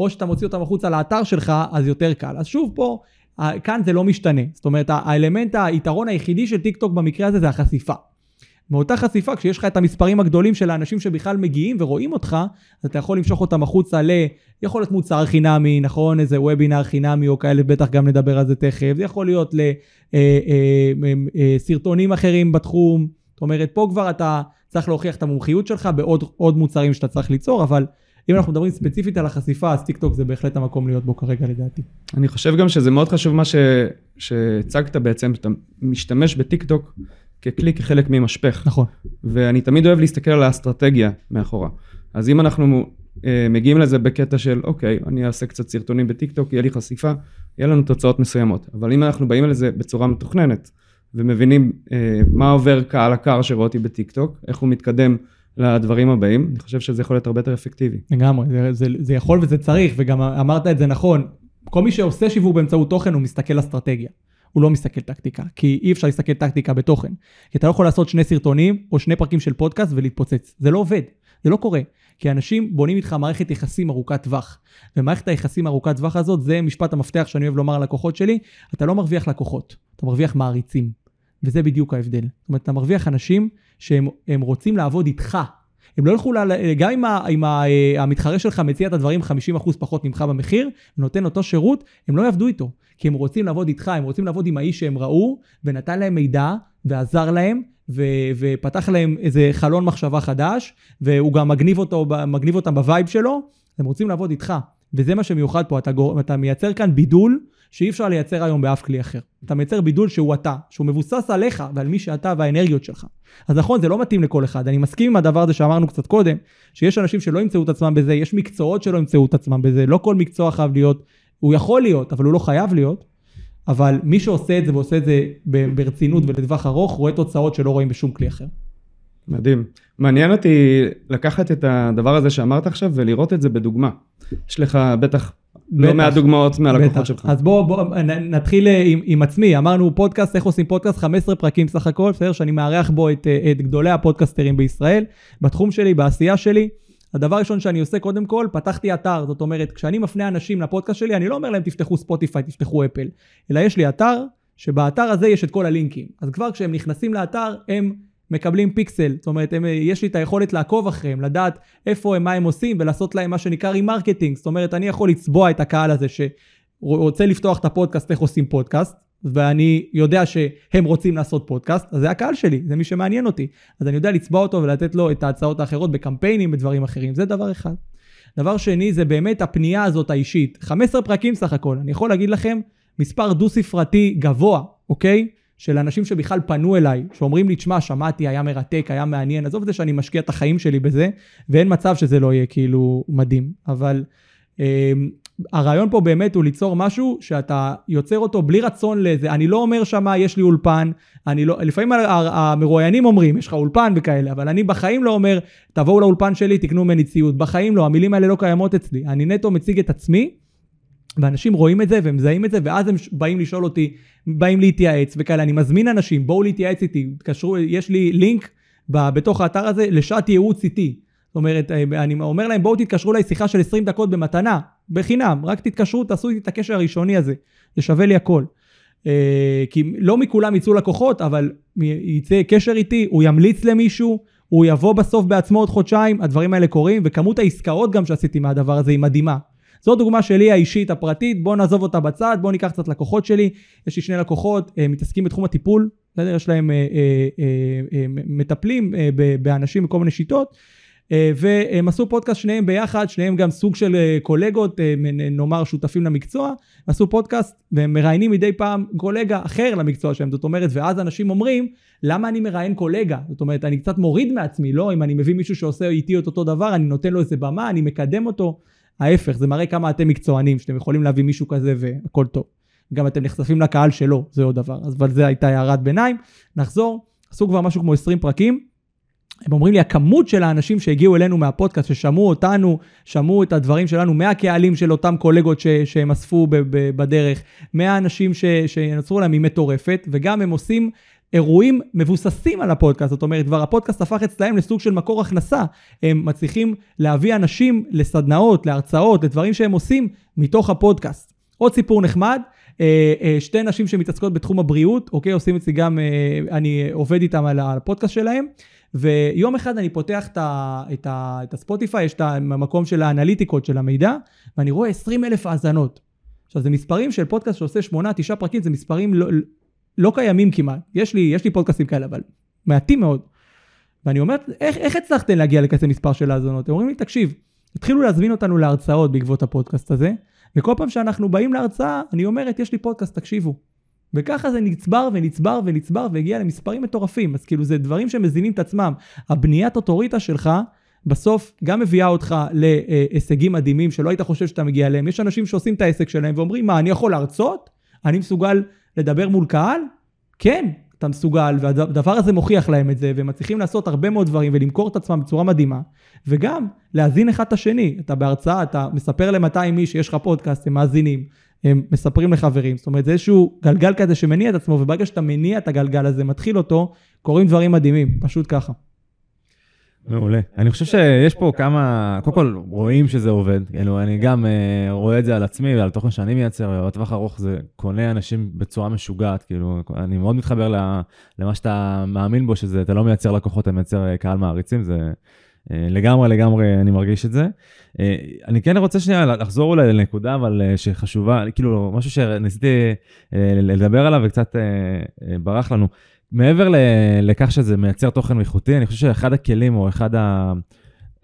או שאתה מוציא אותם החוצה לאתר שלך, אז יותר קל. אז שוב פה, כאן זה לא משתנה. זאת אומרת, האלמנט, היתרון היחידי של טיק טוק במקרה הזה זה החשיפה. מאותה חשיפה, כשיש לך את המספרים הגדולים של האנשים שבכלל מגיעים ורואים אותך, אז אתה יכול למשוך אותם החוצה ל... יכול להיות מוצר חינמי, נכון? איזה וובינר חינמי או כאלה, בטח גם נדבר על זה תכף. זה יכול להיות לסרטונים אה, אה, אה, אחרים בתחום. זאת אומרת, פה כבר אתה צריך להוכיח את המומחיות שלך בעוד מוצרים שאתה צריך ליצור, אבל אם אנחנו מדברים ספציפית על החשיפה, אז טיקטוק זה בהחלט המקום להיות בו כרגע לדעתי. אני חושב גם שזה מאוד חשוב מה ש... שהצגת בעצם, שאתה משתמש בטיקטוק ככלי, כחלק ממשפך. נכון. ואני תמיד אוהב להסתכל על האסטרטגיה מאחורה. אז אם אנחנו אה, מגיעים לזה בקטע של, אוקיי, אני אעשה קצת סרטונים בטיקטוק, יהיה לי חשיפה, יהיה לנו תוצאות מסוימות. אבל אם אנחנו באים לזה בצורה מתוכננת, ומבינים אה, מה עובר קהל הקר שרואה אותי בטיקטוק, איך הוא מתקדם לדברים הבאים, אני חושב שזה יכול להיות הרבה יותר אפקטיבי. לגמרי, זה, זה, זה יכול וזה צריך, וגם אמרת את זה נכון, כל מי שעושה שיווק באמצעות תוכן הוא מסתכל אסטרטגיה. הוא לא מסתכל טקטיקה, כי אי אפשר להסתכל טקטיקה בתוכן. כי אתה לא יכול לעשות שני סרטונים או שני פרקים של פודקאסט ולהתפוצץ. זה לא עובד, זה לא קורה. כי אנשים בונים איתך מערכת יחסים ארוכת טווח. ומערכת היחסים ארוכת טווח הזאת, זה משפט המפתח שאני אוהב לומר ללקוחות שלי, אתה לא מרוויח לקוחות, אתה מרוויח מעריצים. וזה בדיוק ההבדל. זאת אומרת, אתה מרוויח אנשים שהם רוצים לעבוד איתך. הם לא ילכו, ל... גם אם, ה... אם ה... המתחרה שלך מציע את הדברים 50% פחות ממך במחיר, ונותן אותו שירות, הם לא יעבדו איתו. כי הם רוצים לעבוד איתך, הם רוצים לעבוד עם האיש שהם ראו, ונתן להם מידע, ועזר להם, ו... ופתח להם איזה חלון מחשבה חדש, והוא גם מגניב, אותו, מגניב אותם ב-vibe שלו, הם רוצים לעבוד איתך. וזה מה שמיוחד פה, אתה, גור... אתה מייצר כאן בידול שאי אפשר לייצר היום באף כלי אחר. אתה מייצר בידול שהוא אתה, שהוא מבוסס עליך ועל מי שאתה והאנרגיות שלך. אז נכון, זה לא מתאים לכל אחד. אני מסכים עם הדבר הזה שאמרנו קצת קודם, שיש אנשים שלא ימצאו את עצמם בזה, יש מקצועות שלא ימצאו את עצמם בזה, לא כל מקצוע חייב להיות, הוא יכול להיות, אבל הוא לא חייב להיות. אבל מי שעושה את זה ועושה את זה ברצינות ולטווח ארוך, רואה תוצאות שלא רואים בשום כלי אחר. מדהים. מעניין אותי לקחת את הדבר הזה שאמרת עכשיו ולראות את זה בדוגמה. יש לך בטח לא מעט דוגמאות מהלקוחות שלך. אז בואו בוא, נתחיל אה, עם, עם עצמי, אמרנו פודקאסט, איך עושים פודקאסט, 15 פרקים סך הכל, בסדר? שאני מארח בו את, אה, את גדולי הפודקסטרים בישראל, בתחום שלי, בעשייה שלי. הדבר הראשון שאני עושה, קודם כל, פתחתי אתר, זאת אומרת, כשאני מפנה אנשים לפודקאסט שלי, אני לא אומר להם תפתחו ספוטיפיי, תפתחו אפל, אלא יש לי אתר, שבאתר הזה יש את כל הלינקים. אז כבר כשהם נכנסים לאתר, הם מקבלים פיקסל, זאת אומרת, הם, יש לי את היכולת לעקוב אחריהם, לדעת איפה הם, מה הם עושים, ולעשות להם מה שנקרא remarketing, זאת אומרת, אני יכול לצבוע את הקהל הזה שרוצה לפתוח את הפודקאסט, איך עושים פודקאסט, ואני יודע שהם רוצים לעשות פודקאסט, אז זה הקהל שלי, זה מי שמעניין אותי. אז אני יודע לצבוע אותו ולתת לו את ההצעות האחרות בקמפיינים, בדברים אחרים, זה דבר אחד. דבר שני, זה באמת הפנייה הזאת האישית. 15 פרקים סך הכל, אני יכול להגיד לכם, מספר דו-ספרתי גבוה, אוקיי? של אנשים שבכלל פנו אליי, שאומרים לי, תשמע, שמעתי, היה מרתק, היה מעניין, עזוב את זה שאני משקיע את החיים שלי בזה, ואין מצב שזה לא יהיה כאילו מדהים. אבל אה, הרעיון פה באמת הוא ליצור משהו שאתה יוצר אותו בלי רצון לזה. אני לא אומר שמה יש לי אולפן, אני לא, לפעמים המרואיינים אומרים, יש לך אולפן וכאלה, אבל אני בחיים לא אומר, תבואו לאולפן שלי, תקנו ממני ציוד. בחיים לא, המילים האלה לא קיימות אצלי. אני נטו מציג את עצמי. ואנשים רואים את זה ומזהים את זה, ואז הם באים לשאול אותי, באים להתייעץ וכאלה. אני מזמין אנשים, בואו להתייעץ איתי, תקשרו, יש לי לינק בתוך האתר הזה לשעת ייעוץ איתי. זאת אומרת, אה, אני אומר להם, בואו תתקשרו אליי שיחה של 20 דקות במתנה, בחינם, רק תתקשרו, תעשו איתי את הקשר הראשוני הזה, זה שווה לי הכל. אה, כי לא מכולם יצאו לקוחות, אבל יצא קשר איתי, הוא ימליץ למישהו, הוא יבוא בסוף בעצמו עוד חודשיים, הדברים האלה קורים, וכמות העסקאות גם שעשיתי מהדבר הזה היא מדהימה. זו דוגמה שלי האישית הפרטית, בואו נעזוב אותה בצד, בואו ניקח קצת לקוחות שלי. יש לי שני לקוחות, אה, מתעסקים בתחום הטיפול, בסדר? יש להם אה, אה, מטפלים באנשים בכל מיני שיטות. והם עשו פודקאסט שניהם ביחד, שניהם גם סוג של קולגות, נאמר שותפים למקצוע, עשו פודקאסט והם מראיינים מדי פעם קולגה אחר למקצוע שלהם, זאת אומרת, ואז אנשים אומרים, למה אני מראיין קולגה? זאת אומרת, אני קצת מוריד מעצמי, לא? אם אני מביא מישהו שעושה איתי את אותו דבר, אני נותן לו איזה במה, אני מקדם אותו. ההפך, זה מראה כמה אתם מקצוענים, שאתם יכולים להביא מישהו כזה והכל טוב. גם אתם נחשפים לקהל שלו, זה עוד דבר. אז אבל זה הייתה הערת ביניים. נחזור, עשו כבר משהו כמו 20 פרקים. הם אומרים לי, הכמות של האנשים שהגיעו אלינו מהפודקאסט, ששמעו אותנו, שמעו את הדברים שלנו, מהקהלים של אותם קולגות ש, שהם אספו ב, ב, בדרך, מהאנשים ש, שנוצרו להם, היא מטורפת, וגם הם עושים אירועים מבוססים על הפודקאסט, זאת אומרת, כבר הפודקאסט הפך אצלהם לסוג של מקור הכנסה. הם מצליחים להביא אנשים לסדנאות, להרצאות, לדברים שהם עושים מתוך הפודקאסט. עוד סיפור נחמד, אה, אה, שתי נשים שמתעסקות בתחום הבריאות, אוקיי, עושים אצלי גם, אה, אני עובד איתם על הפודקאסט שלהם, ויום אחד אני פותח את, ה, את, ה, את הספוטיפיי, יש את המקום של האנליטיקות של המידע, ואני רואה 20 אלף האזנות. עכשיו, זה מספרים של פודקאסט שעושה 8-9 פרקים, זה מספרים לא, לא קיימים כמעט. יש לי, יש לי פודקאסטים כאלה, אבל מעטים מאוד. ואני אומר, איך, איך הצלחתם להגיע לכזה מספר של האזנות? הם אומרים לי, תקשיב, התחילו להזמין אותנו להרצאות בעקבות הפודקאסט הזה, וכל פעם שאנחנו באים להרצאה, אני אומרת, יש לי פודקאסט, תקשיבו. וככה זה נצבר ונצבר ונצבר והגיע למספרים מטורפים. אז כאילו זה דברים שמזינים את עצמם. הבניית אוטוריטה שלך, בסוף גם מביאה אותך להישגים מדהימים שלא היית חושב שאתה מגיע אליהם. יש אנשים שעושים את העסק שלהם ואומרים, מה, אני יכול להרצות? אני מסוגל לדבר מול קהל? כן, אתה מסוגל, והדבר הזה מוכיח להם את זה, והם מצליחים לעשות הרבה מאוד דברים ולמכור את עצמם בצורה מדהימה, וגם להזין אחד את השני. אתה בהרצאה, אתה מספר ל-200 איש שיש לך פודקאסט, הם מאזינים, הם מספרים לחברים. זאת אומרת, זה איזשהו גלגל כזה שמניע את עצמו, וברגע שאתה מניע את הגלגל הזה, מתחיל אותו, קורים דברים מדהימים, פשוט ככה. מעולה. אני חושב שיש פה כמה, קודם כל רואים שזה עובד, כאילו אני גם אה, רואה את זה על עצמי ועל תוכן שאני מייצר, ובטווח הארוך זה קונה אנשים בצורה משוגעת, כאילו אני מאוד מתחבר למה שאתה מאמין בו, שזה אתה לא מייצר לקוחות, אתה מייצר אה, קהל מעריצים, זה אה, לגמרי לגמרי אני מרגיש את זה. אני כן רוצה שנייה לחזור אולי לנקודה, אבל שחשובה, כאילו משהו שניסיתי לדבר עליו וקצת ברח לנו. מעבר ל- לכך שזה מייצר תוכן איכותי, אני חושב שאחד הכלים או אחד ה...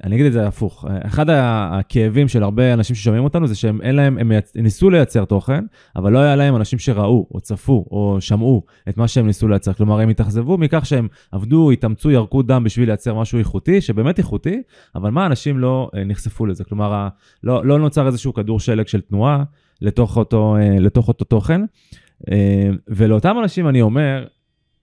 אני אגיד את זה הפוך, אחד הכאבים של הרבה אנשים ששומעים אותנו זה שהם אין להם, הם מייצ... ניסו לייצר תוכן, אבל לא היה להם אנשים שראו או צפו או שמעו את מה שהם ניסו לייצר. כלומר, הם התאכזבו מכך שהם עבדו, התאמצו, ירקו דם בשביל לייצר משהו איכותי, שבאמת איכותי, אבל מה, אנשים לא אה, נחשפו לזה. כלומר, לא, לא נוצר איזשהו כדור שלג של תנועה לתוך אותו, אה, לתוך אותו תוכן. אה, ולאותם אנשים אני אומר,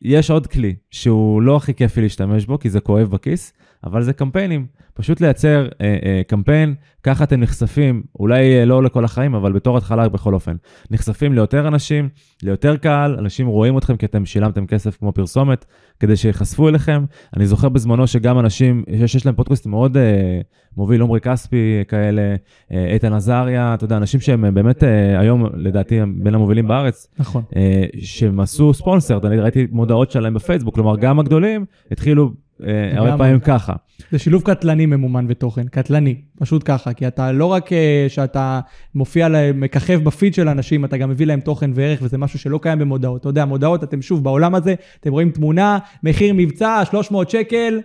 יש עוד כלי שהוא לא הכי כיפי להשתמש בו, כי זה כואב בכיס, אבל זה קמפיינים. פשוט לייצר אה, אה, קמפיין, ככה אתם נחשפים, אולי אה, לא לכל החיים, אבל בתור התחלה בכל אופן. נחשפים ליותר אנשים, ליותר קהל, אנשים רואים אתכם כי אתם שילמתם כסף כמו פרסומת, כדי שיחשפו אליכם. אני זוכר בזמנו שגם אנשים, שיש יש להם פודקאסט מאוד אה, מוביל, עומרי כספי כאלה, אה, איתן עזריה, אתה יודע, אנשים שהם אה, באמת אה, היום, לדעתי, הם בין המובילים בארץ, נכון. אה, שהם עשו ספונסר, אני ראיתי מודעות שלהם בפייסבוק, כלומר גם הגדולים התחילו הרבה גם- פעמים ככה. זה שילוב קטלני ממומן ותוכן, קטלני, פשוט ככה, כי אתה לא רק אה, שאתה מופיע להם, מככב בפיד של אנשים, אתה גם מביא להם תוכן וערך, וזה משהו שלא קיים במודעות. אתה יודע, מודעות, אתם שוב בעולם הזה, אתם רואים תמונה, מחיר מבצע, 300 שקל,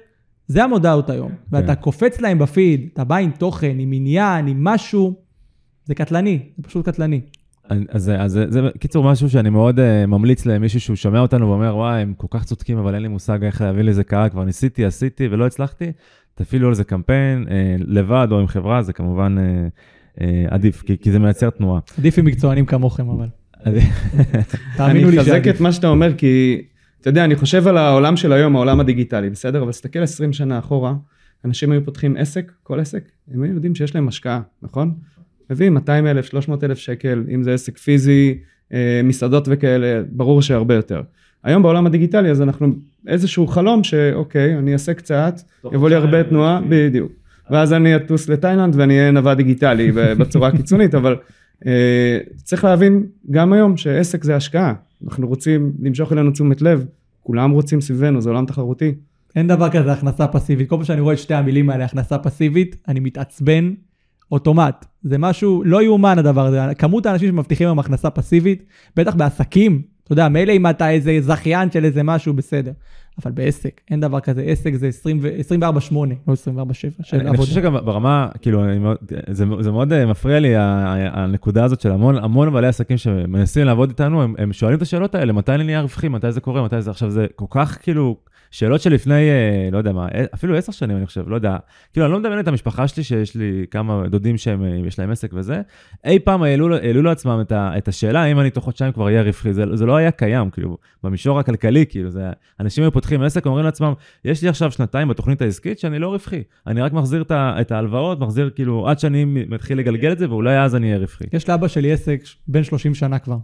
זה המודעות היום. ואתה קופץ להם בפיד, אתה בא עם תוכן, עם עניין, עם משהו, זה קטלני, זה פשוט קטלני. אז זה, אז זה, זה קיצור משהו שאני מאוד uh, ממליץ למישהו שהוא שומע אותנו ואומר, וואי, הם כל כך צודקים, אבל אין לי מושג איך להביא לזה קהל, כבר ניסיתי, עשיתי ולא הצלחתי, תפעילו על זה קמפיין, uh, לבד או עם חברה, זה כמובן uh, עדיף, כי, כי זה מייצר תנועה. עדיף עם מקצוענים כמוכם, אבל. אני תאמינו לי אחזק שעדיף. את מה שאתה אומר, כי אתה יודע, אני חושב על העולם של היום, העולם הדיגיטלי, בסדר? אבל תסתכל 20 שנה אחורה, אנשים היו פותחים עסק, כל עסק, הם היו יודעים שיש להם השקעה, נכון? מביאים 200 אלף, 300 אלף שקל, אם זה עסק פיזי, אה, מסעדות וכאלה, ברור שהרבה יותר. היום בעולם הדיגיטלי, אז אנחנו איזשהו חלום שאוקיי, אני אעשה קצת, יבוא לי הרבה תנועה, בדיוק. ואז אני אטוס לתאילנד ואני אהיה נווד דיגיטלי *laughs* בצורה הקיצונית, אבל אה, צריך להבין גם היום שעסק זה השקעה. אנחנו רוצים למשוך אלינו תשומת לב, כולם רוצים סביבנו, זה עולם תחרותי. אין דבר כזה הכנסה פסיבית. כל פעם שאני רואה את שתי המילים האלה, הכנסה פסיבית, אני מתעצבן אוטומט. זה משהו, לא יאומן הדבר הזה. כמות האנשים שמבטיחים היום הכנסה פסיבית, בטח בעסקים, אתה יודע, מילא אם אתה איזה זכיין של איזה משהו, בסדר. אבל בעסק, אין דבר כזה. עסק זה 20 ו- 24-8, לא 24-7 של אני, אני חושב עבודה. שגם ברמה, כאילו, זה, זה מאוד אה, מפריע לי, הנקודה הזאת של המון, המון בעלי עסקים שמנסים לעבוד איתנו, הם, הם שואלים את השאלות האלה, מתי אני נהיה רווחי, מתי זה קורה, מתי זה, עכשיו זה כל כך כאילו, שאלות שלפני, אה, לא יודע מה, אה, אפילו עשר שנים אני חושב, לא יודע, כאילו אני לא מדמיין את המשפחה שלי, שיש לי כמה דודים שהם, אה, להם עסק וזה, אי פעם העלו, העלו לעצמם את, ה, את השאלה האם אני תוך חודשיים כבר אהיה רווחי, זה, זה לא היה קיים, כאילו, במישור הכלכלי, כאילו, זה, אנשים היו פותחים עסק, אומרים לעצמם, יש לי עכשיו שנתיים בתוכנית העסקית שאני לא רווחי, אני רק מחזיר את את ההלוואות, מחזיר כאילו, עד שאני מתחיל לגלגל את זה, ואולי אז אני אהיה רווחי. יש לאבא שלי עסק בן 30 שנה כבר.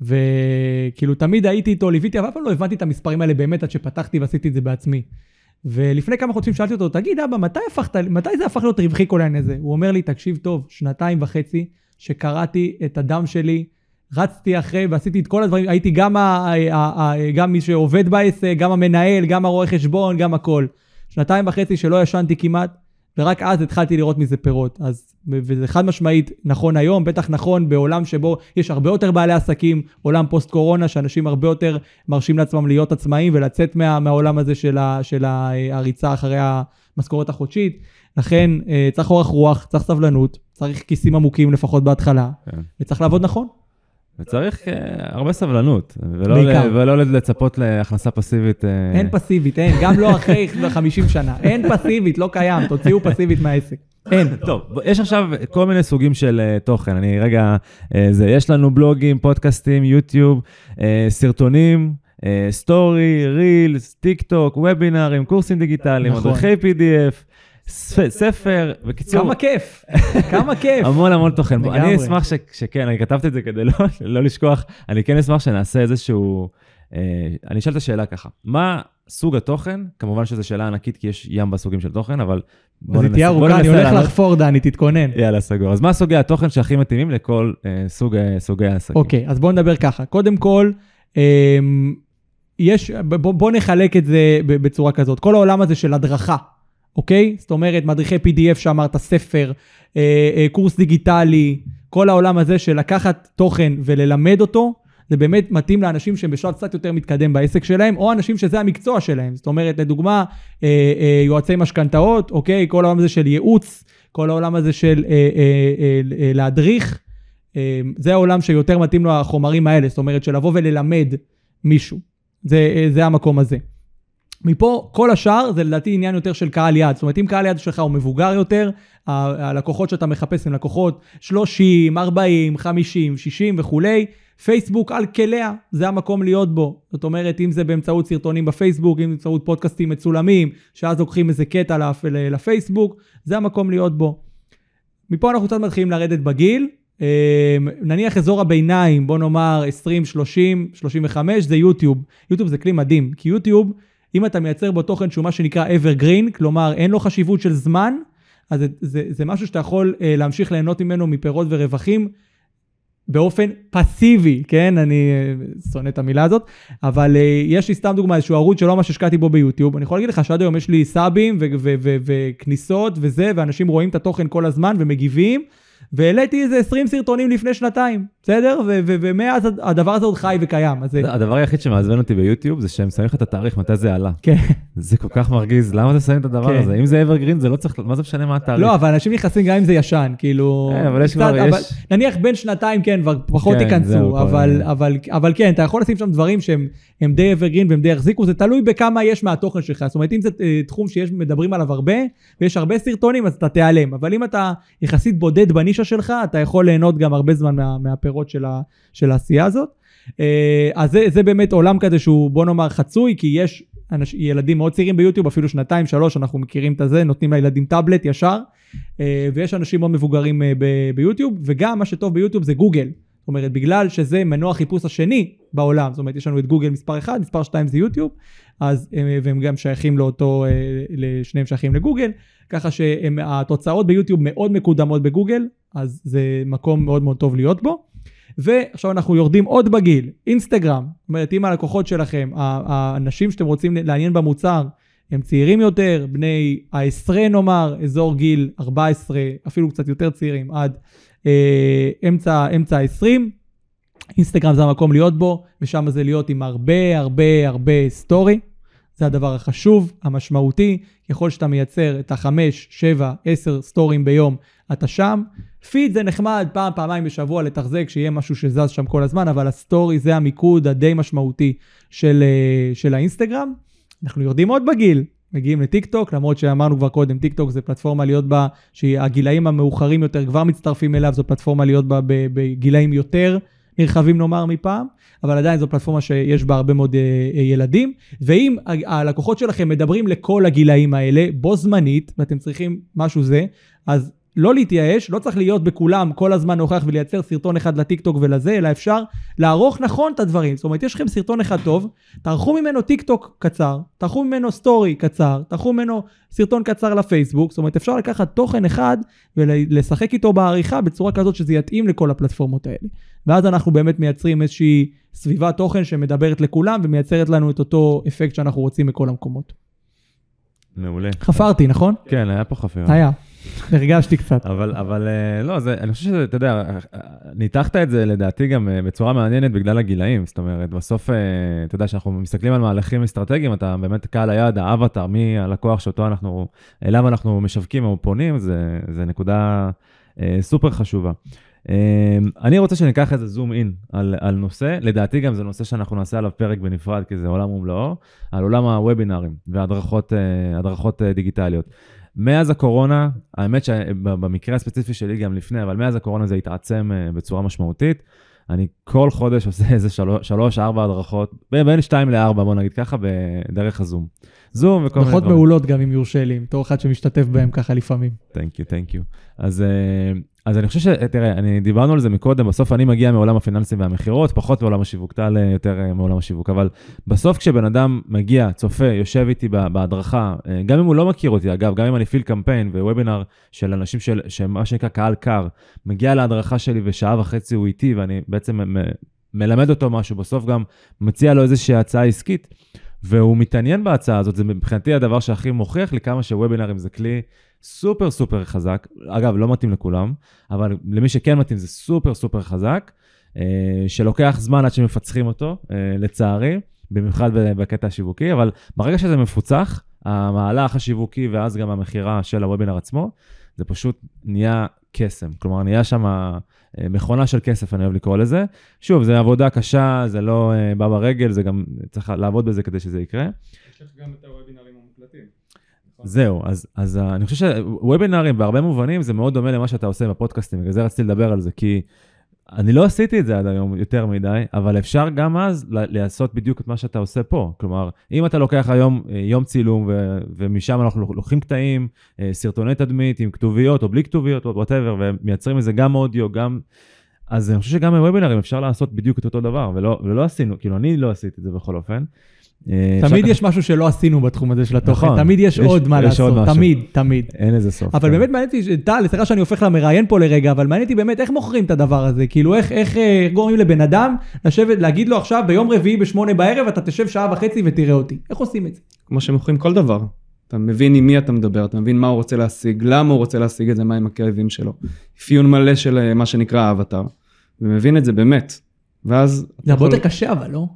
וכאילו תמיד הייתי איתו, ליוויתי, אבל אף פעם לא הבנתי את המספרים האלה באמת עד שפתחתי ועשיתי את זה בעצמי. ולפני כמה חודשים שאלתי אותו, תגיד אבא, מתי, הפכת, מתי זה הפך להיות רווחי כל העניין הזה? הוא אומר לי, תקשיב טוב, שנתיים וחצי שקראתי את הדם שלי, רצתי אחרי ועשיתי את כל הדברים, הייתי גם, ה, ה, ה, ה, גם מי שעובד בעסק, גם המנהל, גם הרואה חשבון, גם הכל. שנתיים וחצי שלא ישנתי כמעט, ורק אז התחלתי לראות מזה פירות. אז, וזה חד משמעית נכון היום, בטח נכון בעולם שבו יש הרבה יותר בעלי עסקים, עולם פוסט קורונה, שאנשים הרבה יותר מרשים לעצמם להיות עצמאים ולצאת מה, מהעולם הזה של, ה, של ה, הריצה אחרי המשכורת החודשית. לכן אה, צריך אורך רוח, צריך סבלנות, צריך כיסים עמוקים לפחות בהתחלה, כן. וצריך לעבוד נכון. וצריך אה, הרבה סבלנות, ולא. ל, ולא לצפות להכנסה פסיבית. אה, אין פסיבית, אין, גם לא אחרי *laughs* 50 שנה. אין פסיבית, לא קיים, תוציאו פסיבית מהעסק. אין. טוב, יש עכשיו כל מיני סוגים של אה, תוכן. אני רגע, אה, זה, יש לנו בלוגים, פודקאסטים, יוטיוב, אה, סרטונים, סטורי, רילס, טיק טוק, וובינארים, קורסים דיגיטליים, נכון. מדריכי PDF, ספר, בקיצור, כמה כיף, כמה כיף. *laughs* המון המון תוכן. אני. אשמח שכן, אני כתבתי את זה כדי לא, *laughs* לא לשכוח, אני כן אשמח שנעשה איזשהו, אה, אני אשאל את השאלה ככה, מה סוג התוכן, כמובן שזו שאלה ענקית, כי יש ים בסוגים של תוכן, אבל בוא אז היא תהיה ארוכה, אני ננסה הולך. לחפור, דני, תתכונן. יאללה, סגור. אז מה סוגי התוכן שהכי מתאימים לכל אה, אה, סוגי העסקים? אוקיי, אז בואו נדבר ככה. קודם כל, אמ, יש, בוא, בוא נחלק את זה בצורה כזאת. כל העולם הזה של הדרכה, אוקיי? זאת אומרת, מדריכי PDF שאמרת, ספר, אה, אה, קורס דיגיטלי, כל העולם הזה של לקחת תוכן וללמד אותו, זה באמת מתאים לאנשים שהם בשלב קצת יותר מתקדם בעסק שלהם, או אנשים שזה המקצוע שלהם. זאת אומרת, לדוגמה, אה, אה, יועצי משכנתאות, אוקיי? כל העולם הזה של ייעוץ, כל העולם הזה של אה, אה, אה, אה, להדריך. אה, זה העולם שיותר מתאים לו החומרים האלה, זאת אומרת, של לבוא וללמד מישהו. זה, אה, זה המקום הזה. מפה, כל השאר זה לדעתי עניין יותר של קהל יעד. זאת אומרת, אם קהל יעד שלך הוא מבוגר יותר, הלקוחות שאתה מחפש הם לקוחות 30, 40, 50, 60 וכולי, פייסבוק על כליה, זה המקום להיות בו. זאת אומרת, אם זה באמצעות סרטונים בפייסבוק, אם באמצעות פודקאסטים מצולמים, שאז לוקחים איזה קטע לפ- לפייסבוק, זה המקום להיות בו. מפה אנחנו קצת מתחילים לרדת בגיל. אה, נניח אזור הביניים, בוא נאמר 20, 30, 35, זה יוטיוב. יוטיוב זה כלי מדהים, כי יוטיוב, אם אתה מייצר בו תוכן שהוא מה שנקרא evergreen, כלומר אין לו חשיבות של זמן, אז זה, זה, זה משהו שאתה יכול אה, להמשיך ליהנות ממנו מפירות ורווחים באופן פסיבי, כן? אני אה, שונא את המילה הזאת, אבל אה, יש לי סתם דוגמה, איזשהו ערוץ שלא ממש השקעתי בו ביוטיוב, אני יכול להגיד לך שעד היום יש לי סאבים וכניסות וזה, ואנשים רואים את התוכן כל הזמן ומגיבים, והעליתי איזה 20 סרטונים לפני שנתיים, בסדר? ומאז הד- הדבר הזה עוד חי וקיים, אז זה... הדבר היחיד שמעצבן אותי ביוטיוב זה שהם שמים לך את התאריך מתי זה עלה. כן. זה כל כך מרגיז, למה אתה שם את הדבר כן. הזה? אם זה evergreen זה לא צריך, מה זה משנה מה התאריך? לא, אבל אנשים נכנסים גם אם זה ישן, כאילו... אה, אבל יש כבר- אבל יש- נניח בין שנתיים, כן, כבר פחות כן, ייכנסו, אבל, אבל, אבל כן, אתה יכול לשים שם דברים שהם הם די evergreen והם די יחזיקו, זה תלוי בכמה יש מהתוכן שלך. זאת אומרת, אם זה אה, תחום שיש, מדברים עליו הרבה, ויש הרבה סרטונים, אז אתה תיעלם. אבל אם אתה יחסית בודד בנישה שלך, אתה יכול ליהנות גם הרבה זמן מה, מהפירות של, ה, של העשייה הזאת. אה, אז זה, זה באמת עולם כזה שהוא, בוא נאמר, חצוי, כי יש אנש, ילדים מאוד צעירים ביוטיוב, אפילו שנתיים, שלוש, אנחנו מכירים את הזה, נותנים לילדים טאבלט ישר, אה, ויש אנשים מאוד מבוגרים אה, ב- ביוטיוב, וגם מה שטוב ביוטיוב זה גוגל. זאת אומרת, בגלל שזה מנוע חיפוש השני בעולם, זאת אומרת, יש לנו את גוגל מספר 1, מספר 2 זה יוטיוב, אז, אה, והם גם שייכים לאותו, לשניהם שייכים לגוגל, ככה שהתוצאות ביוטיוב מאוד מקודמות בגוגל, אז זה מקום מאוד מאוד טוב להיות בו. ועכשיו אנחנו יורדים עוד בגיל, אינסטגרם, זאת אומרת, אם הלקוחות שלכם, האנשים שאתם רוצים לעניין במוצר, הם צעירים יותר, בני העשרה נאמר, אזור גיל 14, אפילו קצת יותר צעירים, עד אה, אמצע, אמצע ה-20. אינסטגרם זה המקום להיות בו, ושם זה להיות עם הרבה הרבה הרבה סטורי. זה הדבר החשוב, המשמעותי. ככל שאתה מייצר את החמש, שבע, עשר סטורים ביום, אתה שם. פיד זה נחמד פעם, פעמיים בשבוע לתחזק, שיהיה משהו שזז שם כל הזמן, אבל הסטורי זה המיקוד הדי משמעותי של, אה, של האינסטגרם. אנחנו יורדים עוד בגיל, מגיעים לטיק טוק, למרות שאמרנו כבר קודם, טיק טוק זה פלטפורמה להיות בה, שהגילאים המאוחרים יותר כבר מצטרפים אליו, זו פלטפורמה להיות בה בגילאים יותר נרחבים נאמר מפעם, אבל עדיין זו פלטפורמה שיש בה הרבה מאוד אה, אה, ילדים, ואם הלקוחות שלכם מדברים לכל הגילאים האלה, בו זמנית, ואתם צריכים משהו זה, אז לא להתייאש, לא צריך להיות בכולם כל הזמן נוכח ולייצר סרטון אחד לטיק טוק ולזה, אלא אפשר לערוך נכון את הדברים. זאת אומרת, יש לכם סרטון אחד טוב, תערכו ממנו טיק טוק קצר, תערכו ממנו סטורי קצר, תערכו ממנו סרטון קצר לפייסבוק, זאת אומרת, אפשר לקחת תוכן אחד ולשחק איתו בעריכה בצורה כזאת שזה יתאים לכל הפלטפורמות האלה. ואז אנחנו באמת מייצרים איזושהי סביבת תוכן שמדברת לכולם ומייצרת לנו את אותו אפקט שאנחנו רוצים מכל המקומות. מעולה. חפרתי, נכון? כן, היה פה חפירה. היה. הרגשתי קצת. אבל, אבל אה, לא, זה, אני חושב שזה, אתה יודע, ניתחת את זה לדעתי גם אה, בצורה מעניינת בגלל הגילאים. זאת אומרת, בסוף, אה, אתה יודע, כשאנחנו מסתכלים על מהלכים אסטרטגיים, אתה באמת קהל היעד, האבטר, מי הלקוח שאותו אנחנו, אליו אנחנו משווקים או פונים, זה, זה נקודה סופר חשובה. אה, אני רוצה שניקח איזה זום אין על, על נושא, לדעתי גם זה נושא שאנחנו נעשה עליו פרק בנפרד, כי זה עולם ומלואו, על עולם הוובינארים והדרכות הדרכות, אה, דיגיטליות. מאז הקורונה, האמת שבמקרה הספציפי שלי גם לפני, אבל מאז הקורונה זה התעצם אה, בצורה משמעותית. אני כל חודש עושה *laughs* איזה שלוש, ארבע הדרכות, בין שתיים לארבע, בוא נגיד ככה, בדרך הזום. זום וכל מיני דברים. מעולות גם אם יורשה לי, בתור אחד שמשתתף בהם ככה לפעמים. תנק יו, תנק יו. אז, אה, אז אני חושב ש... תראה, אני דיברנו על זה מקודם, בסוף אני מגיע מעולם הפיננסים והמכירות, פחות מעולם השיווק, טל אה, יותר אה, מעולם השיווק, אבל בסוף כשבן אדם מגיע, צופה, יושב איתי בהדרכה, אה, גם אם הוא לא מכיר אותי, אגב, גם אם אני פיל קמפיין ווובינר של אנשים של, שמה שנקרא קהל קר, מגיע להדרכה שלי ושעה וחצי הוא איתי, ואני בעצם מלמד אותו משהו, בסוף גם מציע לו איזושהי הצעה עסקית, והוא מתעניין בהצעה הזאת, זה מבחינתי הדבר שהכי מוכיח לי כמה שוובינרים זה כלי סופר סופר חזק, אגב, לא מתאים לכולם, אבל למי שכן מתאים זה סופר סופר חזק, אה, שלוקח זמן עד שמפצחים אותו, אה, לצערי, במיוחד בקטע השיווקי, אבל ברגע שזה מפוצח, המהלך השיווקי ואז גם המכירה של הוובינר עצמו, זה פשוט נהיה קסם. כלומר, נהיה שם אה, מכונה של כסף, אני אוהב לקרוא לזה. שוב, זו עבודה קשה, זה לא בא ברגל, זה גם צריך לעבוד בזה כדי שזה יקרה. יש לך גם את הוובינרים המוקלטים. זהו, אז, אז אה, אני חושב שוובינארים בהרבה מובנים זה מאוד דומה למה שאתה עושה בפודקאסטים, בגלל זה רציתי לדבר על זה, כי אני לא עשיתי את זה עד היום יותר מדי, אבל אפשר גם אז לעשות בדיוק את מה שאתה עושה פה. כלומר, אם אתה לוקח היום אה, יום צילום ו- ומשם אנחנו לוקחים קטעים, אה, סרטוני תדמית עם כתוביות או בלי כתוביות או whatever, ומייצרים מזה גם אודיו, גם... אז אני חושב שגם בוובינרים אפשר לעשות בדיוק את אותו דבר, ולא, ולא עשינו, כאילו אני לא עשיתי את זה בכל אופן. אה, תמיד יש משהו שלא עשינו בתחום הזה של התוכן, נכון. תמיד יש עוד מה לעשות, תמיד, תמיד. אין לזה סוף. אבל כן. באמת מעניין אותי, טל, סליחה שאני הופך למראיין פה לרגע, אבל מעניין אותי באמת איך מוכרים את הדבר הזה, כאילו איך אה, גורמים לבן אדם לשבת, להגיד לו עכשיו ביום רביעי בשמונה בערב, אתה תשב שעה וחצי ותראה אותי. איך עושים את זה? כמו שמוכרים כל דבר. אתה מבין עם מי אתה מדבר, אתה מבין מה הוא רוצה להשיג, למה הוא רוצה להשיג את זה, מה עם הכאבים שלו. אפיון מלא של אה, מה שנקרא האבטר, ומבין את זה באמת. ואז... זה הרבה יותר קשה אבל, לא?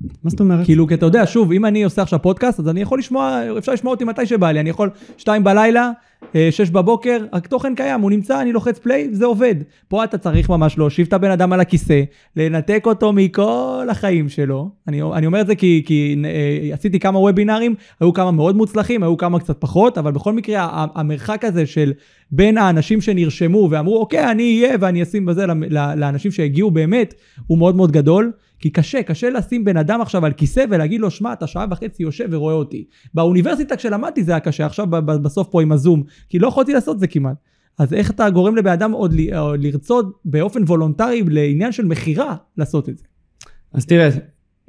מה זאת אומרת? כאילו, כי אתה יודע, שוב, אם אני עושה עכשיו פודקאסט, אז אני יכול לשמוע, אפשר לשמוע אותי מתי שבא לי, אני יכול שתיים בלילה, אה, שש בבוקר, התוכן קיים, הוא נמצא, אני לוחץ פליי, זה עובד. פה אתה צריך ממש להושיב את הבן אדם על הכיסא, לנתק אותו מכל החיים שלו. אני, אני אומר את זה כי, כי אה, עשיתי כמה וובינארים, היו כמה מאוד מוצלחים, היו כמה קצת פחות, אבל בכל מקרה, המרחק הזה של בין האנשים שנרשמו ואמרו, אוקיי, אני אהיה ואני אשים בזה לאנשים שהגיעו באמת, הוא מאוד מאוד גדול. כי קשה, קשה לשים בן אדם עכשיו על כיסא ולהגיד לו, שמע, אתה שעה וחצי יושב ורואה אותי. באוניברסיטה כשלמדתי זה היה קשה, עכשיו בסוף פה עם הזום, כי לא יכולתי לעשות זה כמעט. אז איך אתה גורם לבן אדם עוד, עוד לרצות באופן וולונטרי לעניין של מכירה לעשות את זה? אז תראה,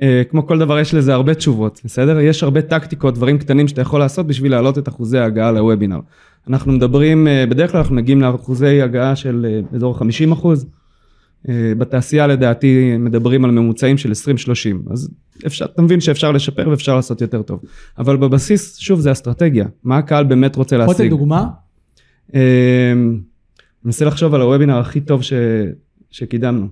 אה, כמו כל דבר יש לזה הרבה תשובות, בסדר? יש הרבה טקטיקות, דברים קטנים שאתה יכול לעשות בשביל להעלות את אחוזי ההגעה לוובינר. אנחנו מדברים, אה, בדרך כלל אנחנו מגיעים לאחוזי הגעה של אה, אזור 50 אחוז. אה, בתעשייה לדעתי מדברים על ממוצעים של 20-30, אז אפשר, אתה מבין שאפשר לשפר ואפשר לעשות יותר טוב. אבל בבסיס, שוב, זה אסטרטגיה. מה הקהל באמת רוצה להשיג? רוצה דוגמה? אה, מנסה לחשוב על הוובינר הכי טוב ש... שקידמנו.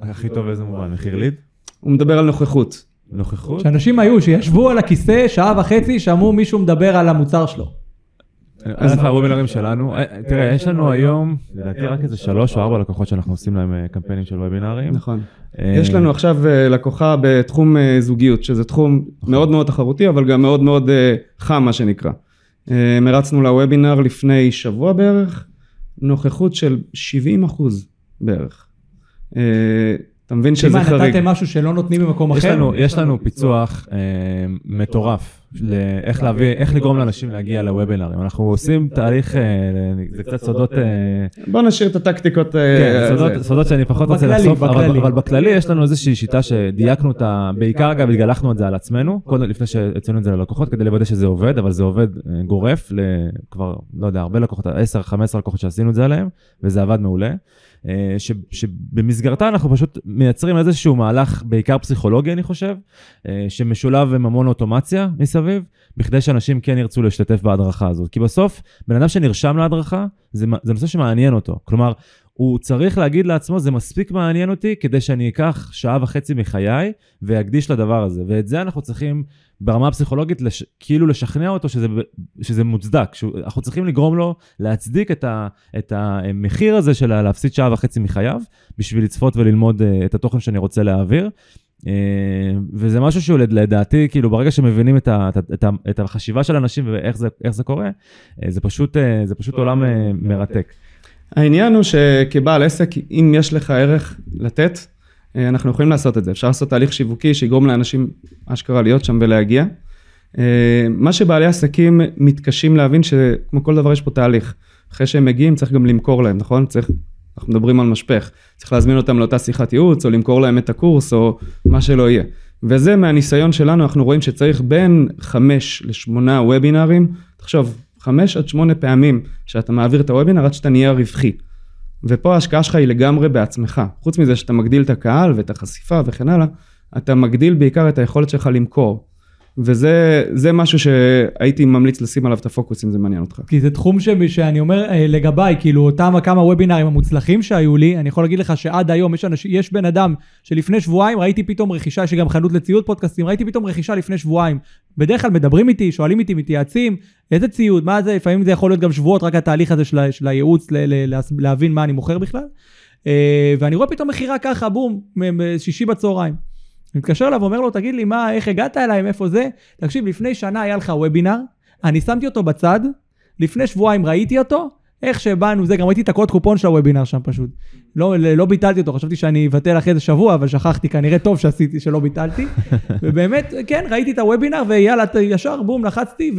הכי טוב איזה מובן? מחיר ליד? הוא מדבר על נוכחות. נוכחות? שאנשים היו, שישבו על הכיסא שעה וחצי, שמעו מישהו מדבר על המוצר שלו. אז לך הוובינרים שלנו, אה, תראה, יש לנו היום, לדעתי רק איזה שלוש או ארבע לקוחות שאנחנו עושים להם אה, קמפיינים של וובינרים. נכון. אה, יש לנו עכשיו לקוחה בתחום זוגיות, שזה תחום נכון. מאוד מאוד תחרותי, אבל גם מאוד מאוד חם, מה שנקרא. מרצנו לוובינר לפני שבוע בערך, נוכחות של 70 אחוז בערך. אתה מבין שזה חריג. כמעט נתתם משהו שלא נותנים במקום אחר? לנו, יש לנו פיצוח אה, מטורף, לאיך להביא, איך לגרום לאנשים להגיע לוובינרים. אנחנו עושים תהליך, אה, זה קצת סודות... אה, בוא נשאיר את הטקטיקות. אה, כן, סודות, שאני פחות רוצה לחשוף, אבל, בכללי יש לנו איזושהי שיטה שדייקנו אותה, בעיקר אגב התגלחנו את זה על עצמנו, קודם לפני שהצאנו את זה ללקוחות, כדי לוודא שזה עובד, אבל זה עובד גורף לכבר, לא יודע, הרבה לקוחות, 10-15 לקוחות שעשינו את זה עליהם, וזה עבד מעולה. אה, ש, שבמסגרתה אנחנו פשוט מייצרים איזשהו מהלך, בעיקר פסיכולוגי אני חושב, אה, שמשולב עם המון אוטומציה מסביב, בכדי שאנשים כן ירצו להשתתף בהדרכה הזאת. כי בסוף, בן אדם שנרשם להדרכה, זה, זה נושא שמעניין אותו. כלומר, הוא צריך להגיד לעצמו, זה מספיק מעניין אותי כדי שאני אקח שעה וחצי מחיי ואקדיש לדבר הזה. ואת זה אנחנו צריכים ברמה הפסיכולוגית לש, כאילו לשכנע אותו שזה, שזה מוצדק. אנחנו צריכים לגרום לו להצדיק את, ה, את המחיר הזה של להפסיד שעה וחצי מחייו, בשביל לצפות וללמוד אה, את התוכן שאני רוצה להעביר. אה, וזה משהו שהוא לדעתי, כאילו ברגע שמבינים את, ה, את, ה, את החשיבה של אנשים ואיך זה, זה קורה, אה, זה פשוט, זה פשוט עולם מרתק. העניין הוא שכבעל עסק, אם יש לך ערך לתת, אנחנו יכולים לעשות את זה. אפשר לעשות תהליך שיווקי שיגרום לאנשים אשכרה להיות שם ולהגיע. אה, מה שבעלי עסקים מתקשים להבין, שכמו כל דבר יש פה תהליך. אחרי שהם מגיעים צריך גם למכור להם, נכון? צריך, אנחנו מדברים על משפך, צריך להזמין אותם לאותה שיחת ייעוץ, או למכור להם את הקורס, או מה שלא יהיה. וזה מהניסיון שלנו, אנחנו רואים שצריך בין חמש לשמונה וובינארים, תחשוב, חמש עד שמונה פעמים שאתה מעביר את הוובינר עד שאתה נהיה רווחי. ופה ההשקעה שלך היא לגמרי בעצמך. חוץ מזה שאתה מגדיל את הקהל ואת החשיפה וכן הלאה, אתה מגדיל בעיקר את היכולת שלך למכור. וזה משהו שהייתי ממליץ לשים עליו את הפוקוס אם זה מעניין אותך. כי זה תחום ש, שאני אומר אה, לגביי, כאילו אותם כמה וובינארים המוצלחים שהיו לי, אני יכול להגיד לך שעד היום יש, אנש, יש בן אדם שלפני שבועיים ראיתי פתאום רכישה, יש גם חנות לציוד פודקאסטים, ראיתי פתאום רכישה לפני שבועיים. בדרך כלל מדברים איתי, שואלים איתי, מתייעצים, איזה ציוד, מה זה, לפעמים זה יכול להיות גם שבועות, רק התהליך הזה של, של הייעוץ, ל, ל, ל, להבין מה אני מוכר בכלל. אה, ואני רואה פתאום מכירה ככה, בום, שישי בצהריים. מתקשר אליו ואומר לו, תגיד לי, מה, איך הגעת אליי, מאיפה זה? תקשיב, לפני שנה היה לך וובינר, אני שמתי אותו בצד, לפני שבועיים ראיתי אותו, איך שבאנו, זה, גם ראיתי את הקוד קופון של הוובינר שם פשוט. לא, לא ביטלתי אותו, חשבתי שאני אבטל אחרי איזה שבוע, אבל שכחתי, כנראה טוב שעשיתי, שלא ביטלתי. *laughs* ובאמת, כן, ראיתי את הוובינר, ויאללה, ישר, בום, לחצתי,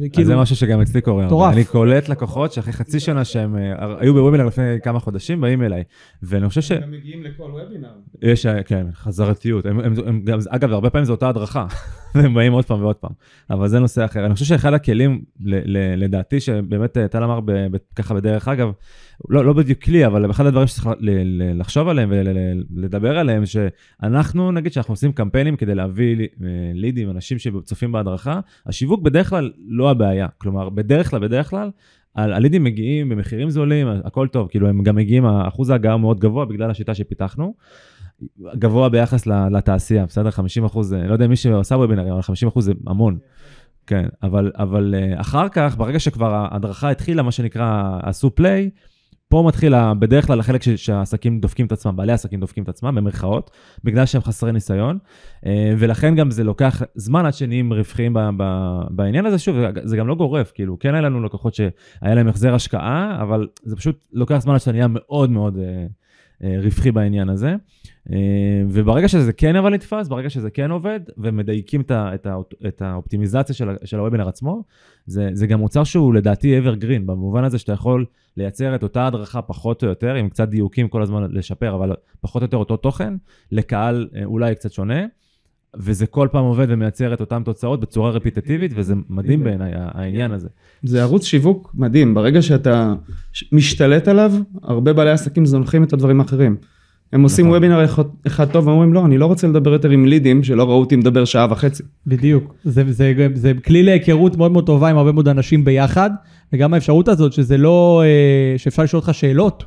וכאילו... זה משהו שגם אצלי קורה. מטורף. אני קולט לקוחות שאחרי חצי שנה שהם אה, היו בוובינר לפני כמה חודשים, באים אליי. ואני חושב ש... הם מגיעים לכל וובינר. יש, אה, כן, חזרתיות. הם, הם, הם, גם, אגב, הרבה פעמים זו אותה הדרכה, *laughs* והם באים עוד פעם ועוד פעם. אבל זה נושא אחר. אני חושב שאחד הכלים, ל, ל, לדעתי, שבאמת אה, טל אמר ככה בדרך אגב, לא, לא בדיוק כלי, אבל אחד הדברים שצריך לחשוב עליהם ולדבר עליהם, שאנחנו, נגיד שאנחנו עושים קמפיינים כדי להביא אה, לידים, אנשים שצופים בהדרכה, השיווק בדרך כלל לא הבעיה. כלומר, בדרך כלל, בדרך כלל, הלידים מגיעים במחירים זולים, הכל טוב, כאילו הם גם מגיעים, אחוז ההגעה מאוד גבוה בגלל השיטה שפיתחנו. גבוה ביחס לתעשייה, בסדר? 50 אחוז, לא יודע מי שעושה וובינרים, אבל 50 אחוז זה המון. כן, אבל, אבל אה, אחר כך, ברגע שכבר ההדרכה התחילה, מה שנקרא, עשו פליי, פה מתחיל בדרך כלל החלק שהעסקים דופקים את עצמם, בעלי עסקים דופקים את עצמם, במרכאות, בגלל שהם חסרי ניסיון, אה, ולכן גם זה לוקח זמן עד שנהיים רווחיים בעניין הזה. שוב, זה גם לא גורף, כאילו, כן היה לנו לקוחות שהיה להם החזר השקעה, אבל זה פשוט לוקח זמן עד שאתה נהיה מאוד מאוד אה, רווחי בעניין הזה. אה, וברגע שזה כן אבל נתפס, ברגע שזה כן עובד, ומדייקים את, ה, את, ה, את האופטימיזציה של, של הוובינר עצמו, זה, זה גם מוצר שהוא לדעתי evergreen, במובן הזה שאתה יכול לייצר את אותה הדרכה פחות או יותר, עם קצת דיוקים כל הזמן לשפר, אבל פחות או יותר אותו תוכן, לקהל אה, אולי קצת שונה. וזה כל פעם עובד ומייצר את אותן תוצאות בצורה רפיטטיבית, וזה מדהים בעיניי, העניין הזה. זה ערוץ שיווק מדהים, ברגע שאתה משתלט עליו, הרבה בעלי עסקים זונחים את הדברים האחרים. הם עושים נכון. וובינר אחד טוב ואומרים לא, אני לא רוצה לדבר יותר עם לידים שלא ראו אותי מדבר שעה וחצי. בדיוק, זה, זה, זה, זה כלי להיכרות מאוד מאוד טובה עם הרבה מאוד אנשים ביחד, וגם האפשרות הזאת שזה לא, אה, שאפשר לשאול אותך שאלות,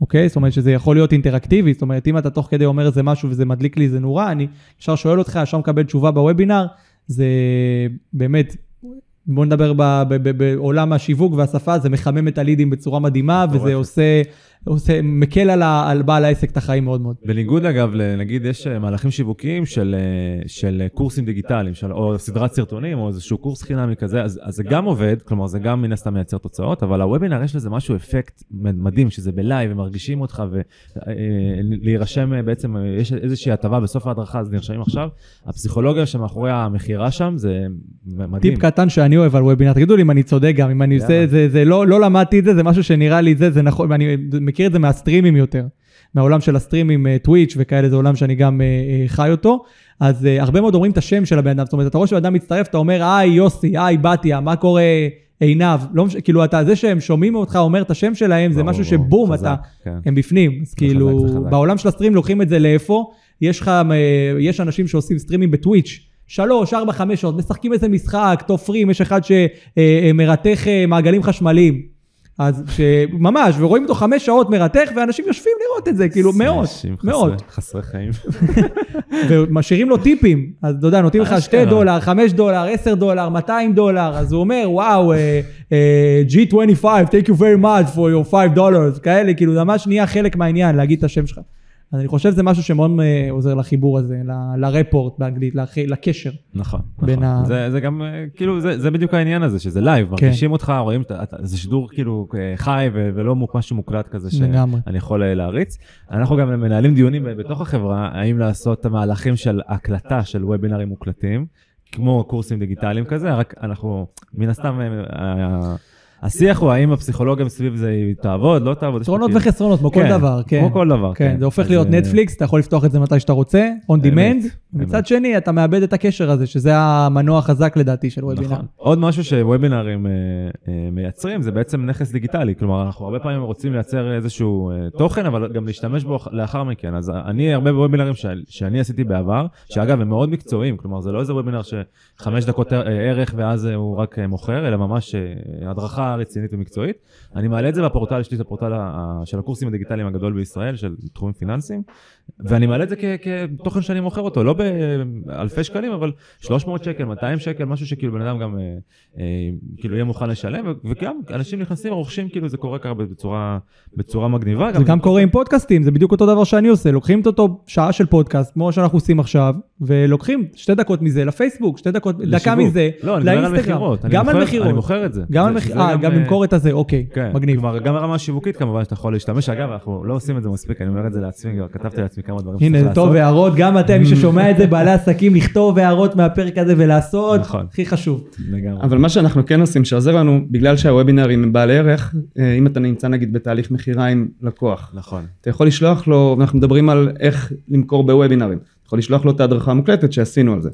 אוקיי? זאת אומרת שזה יכול להיות אינטראקטיבי, זאת אומרת אם אתה תוך כדי אומר איזה משהו וזה מדליק לי איזה נורה, אני ישר שואל אותך, ישר מקבל תשובה בוובינר, זה באמת בוא נדבר בעולם השיווק והשפה, זה מחמם את הלידים בצורה מדהימה, וזה עושה עושה, מקל על, ה, על בעל העסק את החיים מאוד מאוד. בניגוד אגב, נגיד יש אה, מהלכים שיווקיים של, אה, של קורסים דיגיטליים, של, או סדרת סרטונים, או איזשהו קורס חינמי כזה, אז, אז זה גם עובד, כלומר זה גם מן הסתם מייצר תוצאות, אבל הוובינר יש לזה משהו, אפקט מדהים, שזה בלייב, ומרגישים אותך, ולהירשם אה, בעצם, יש איזושהי הטבה בסוף ההדרכה, אז נרשמים עכשיו. הפסיכולוגיה שמאחורי המכירה שם, זה מדהים. טיפ קטן שאני אוהב על וובינר, תגידו לי אם אני צודק גם, אם אני עושה, זה, זה לא, לא למדתי את זה, זה משהו שנראה לי זה, זה נכון, ואני מכיר את זה מהסטרימים יותר, מהעולם של הסטרימים, טוויץ' אה, וכאלה, זה עולם שאני גם אה, אה, חי אותו. אז הרבה מאוד אומרים את השם של הבן אדם, זאת אומרת, אתה רואה שבן אדם מצטרף, אתה אומר, היי יוסי, היי בתיה, מה קורה עינב? לא מש... כאילו, אתה, זה שהם שומעים אותך אומר את השם שלהם, זה משהו שבום, אתה, כן. הם בפנים. אז כאילו, חזק, בעולם של הסטרים לוקחים את זה לאיפה? יש לך, יש אנשים שעושים סטרימים בטוויץ'. שלוש, ארבע, חמש שעות, משחקים איזה משחק, תופרים, יש אחד שמרתך מעגלים חשמליים. אז שממש, ורואים אותו חמש שעות מרתך, ואנשים יושבים לראות את זה, כאילו מאות, מאות. חסרי חיים. *laughs* ומשאירים לו טיפים, אז אתה יודע, נותנים לך שתי דולר, חמש דולר, עשר דולר, 200 דולר, אז הוא אומר, וואו, אה, אה, G25, thank you very much for your 5 dollars, כאלה, כאילו, ממש נהיה חלק מהעניין, להגיד את השם שלך. אז אני חושב שזה משהו שמאוד אה, עוזר לחיבור הזה, לרפורט באנגלית, לקשר. נכון, נכון. ה... זה, זה גם, אה, כאילו, זה, זה בדיוק העניין הזה, שזה לייב, כן. מרגישים אותך, רואים, זה שידור כאילו אה, חי ולא משהו מוקלט כזה שאני יכול להריץ. אנחנו גם מנהלים דיונים בתוך החברה, האם לעשות את המהלכים של הקלטה של וובינרים מוקלטים, כמו קורסים דיגיטליים כזה, רק אנחנו, מן הסתם, השיח הוא האם הפסיכולוגיה מסביב זה היא תעבוד, לא תעבוד. יתרונות כאילו- וחסרונות, כמו כל כן, דבר, כן. כמו כל דבר, כן, כן. זה הופך להיות אה, נטפליקס, אתה יכול לפתוח את זה מתי שאתה רוצה, on demand, מצד. שני אתה מאבד את הקשר הזה, שזה המנוע החזק לדעתי של וובינר. נכון. עוד משהו שוובינרים אה, אה, מייצרים זה בעצם נכס דיגיטלי, כלומר אנחנו הרבה פעמים רוצים לייצר איזשהו אה, תוכן, אבל גם להשתמש בו לאחר מכן. אז אני הרבה וובינרים ש- שאני עשיתי בעבר, שאגב הם מאוד מקצועיים, כלומר זה לא איזה וובינר שחמש דקות ערך ואז הוא רק מוכר, אלא ממש הדרכה רצינית ומקצועית. אני מעלה את זה בפורטל, יש לי את הפורטל של הקורסים הדיגיטליים הגדול בישראל, של תחומים פיננסיים, ואני מעלה את זה כתוכן שאני מוכר אותו, לא באלפי שקלים, אבל 300 שקל, 200 שקל, משהו שכאילו בן אדם גם אה, אה, כאילו יהיה מוכן לשלם, וגם אנשים נכנסים, רוכשים, כאילו זה קורה ככה בצורה, בצורה מגניבה. זה גם קורה עם פודקאסטים, זה בדיוק אותו דבר שאני עושה, לוקחים את אותו שעה של פודקאסט, כמו שאנחנו עושים עכשיו, ולוקחים שתי דקות מזה לפייסבוק, שתי דקות, דקה לשיווק. מזה, לא, אני מדבר על לאינסטגרם. מכירות. גם על מכירות. אני מוכר את זה. גם על מכירות, אה, גם אה, למכור את הזה, אוקיי, כן, מגניב. כלומר, גם ברמה השיווקית כמובן שאתה יכול להשתמש. אגב, אנחנו לא עושים את זה מספיק, אני אומר את זה לעצמי, כבר כתבתי לעצמי כמה דברים הנה, שצריך זה טוב, לעשות. הערות, גם אתם, מי ששומע *laughs* את זה, בעלי עסקים, לכתוב הערות מהפרק הזה ולעשות, נכון. הכי חשוב. לגמרי. אבל מה שאנחנו כן עושים שעוזר לנו בגלל שהוובינרים הם בעלי ערך אה, אם אתה נמצא נגיד בתהליך מכירה עם לקוח נכון. אתה יכול לשלוח לו ואנחנו מדברים על איך למכור בוובינרים אתה יכול לשלוח לו את ההדרכה המוקלטת שעשינו על זה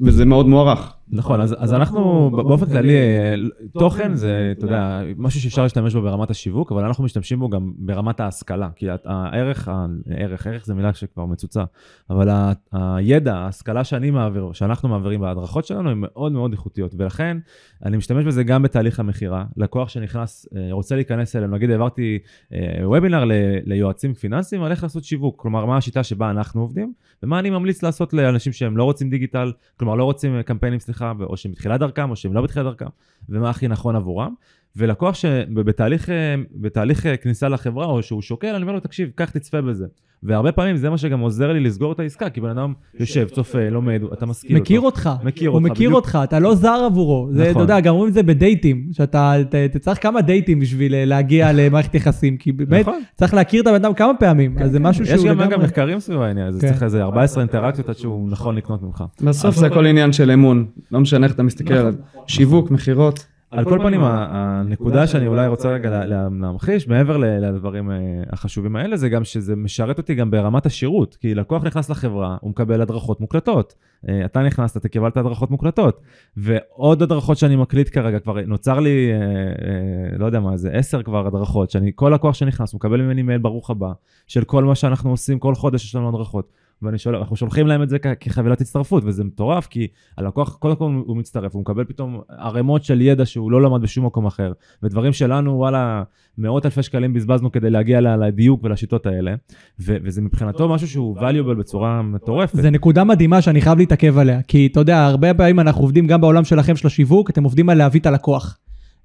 וזה מאוד מוערך. נכון, אז, אז אנחנו באופן כללי, אה, תוכן זה, אתה יודע, משהו שאפשר להשתמש בו ברמת השיווק, אבל אנחנו משתמשים בו גם ברמת ההשכלה, כי הערך, הערך, ערך זה מילה שכבר מצוצה, אבל הידע, ההשכלה שאני מעביר, שאנחנו מעבירים בהדרכות שלנו, הן מאוד מאוד איכותיות, ולכן אני משתמש בזה גם בתהליך המכירה. לקוח שנכנס, אה, רוצה להיכנס אלינו, נגיד העברתי אה, וובינר ליועצים פיננסיים על איך לעשות שיווק, כלומר, מה השיטה שבה אנחנו עובדים, ומה אני ממליץ לעשות לאנשים שהם לא רוצים דיגיטל, כלומר, לא רוצים אה, קמפיינים, סליחה, או שהם בתחילת דרכם, או שהם לא בתחילת דרכם, ומה הכי נכון עבורם. ולקוח שבתהליך אה, בתהליך אה, כניסה לחברה, או שהוא שוקל, אני אומר לו, תקשיב, קח תצפה בזה. והרבה פעמים זה מה שגם עוזר לי לסגור את העסקה, כי בן אדם יושב, צופה, לומד, אתה משכיל אותו. מכיר אותך, מכיר הוא אותך, מכיר בדיוק. אותך, אתה לא זר עבורו. זה, אתה נכון. יודע, גם אומרים את זה בדייטים, שאתה אתה- אתה צריך כמה דייטים בשביל אה, להגיע *laughs* למערכת יחסים, כי באמת נכון. צריך להכיר את הבן אדם כמה פעמים, אז זה משהו יש שהוא גם אגב לגמרי... מחקרים סביב העניין הזה, כן. צריך איזה 14 אינטראקציות עד שהוא נכון לקנות ממך. בסוף זה הכל עניין של אמון לא משנה איך אתה מסתכל נכון. עליו שיווק מכירות על כל פנים, הנקודה שאני אולי רוצה רגע לה- לה- להמחיש, מעבר לדברים אה, החשובים האלה, זה גם שזה משרת אותי גם ברמת השירות. כי לקוח נכנס לחברה, הוא מקבל הדרכות מוקלטות. אה, אתה נכנסת, אתה קיבלת הדרכות מוקלטות. ועוד הדרכות שאני מקליט כרגע, כבר נוצר לי, אה, לא יודע מה, זה עשר כבר הדרכות, שאני, כל לקוח שנכנס, הוא מקבל ממני מייל ברוך הבא, של כל מה שאנחנו עושים, כל חודש יש לנו הדרכות. ואנחנו שולחים להם את זה כ- כחבילת הצטרפות, וזה מטורף, כי הלקוח, קודם כל הוא מצטרף, הוא מקבל פתאום ערימות של ידע שהוא לא למד בשום מקום אחר, ודברים שלנו, וואלה, מאות אלפי שקלים בזבזנו כדי להגיע לדיוק ולשיטות האלה, ו- וזה מבחינתו משהו שהוא valuable בצורה מטורפת. זה נקודה מדהימה שאני חייב להתעכב עליה, כי אתה יודע, הרבה פעמים אנחנו עובדים גם בעולם שלכם של השיווק, אתם עובדים על להביא את הלקוח.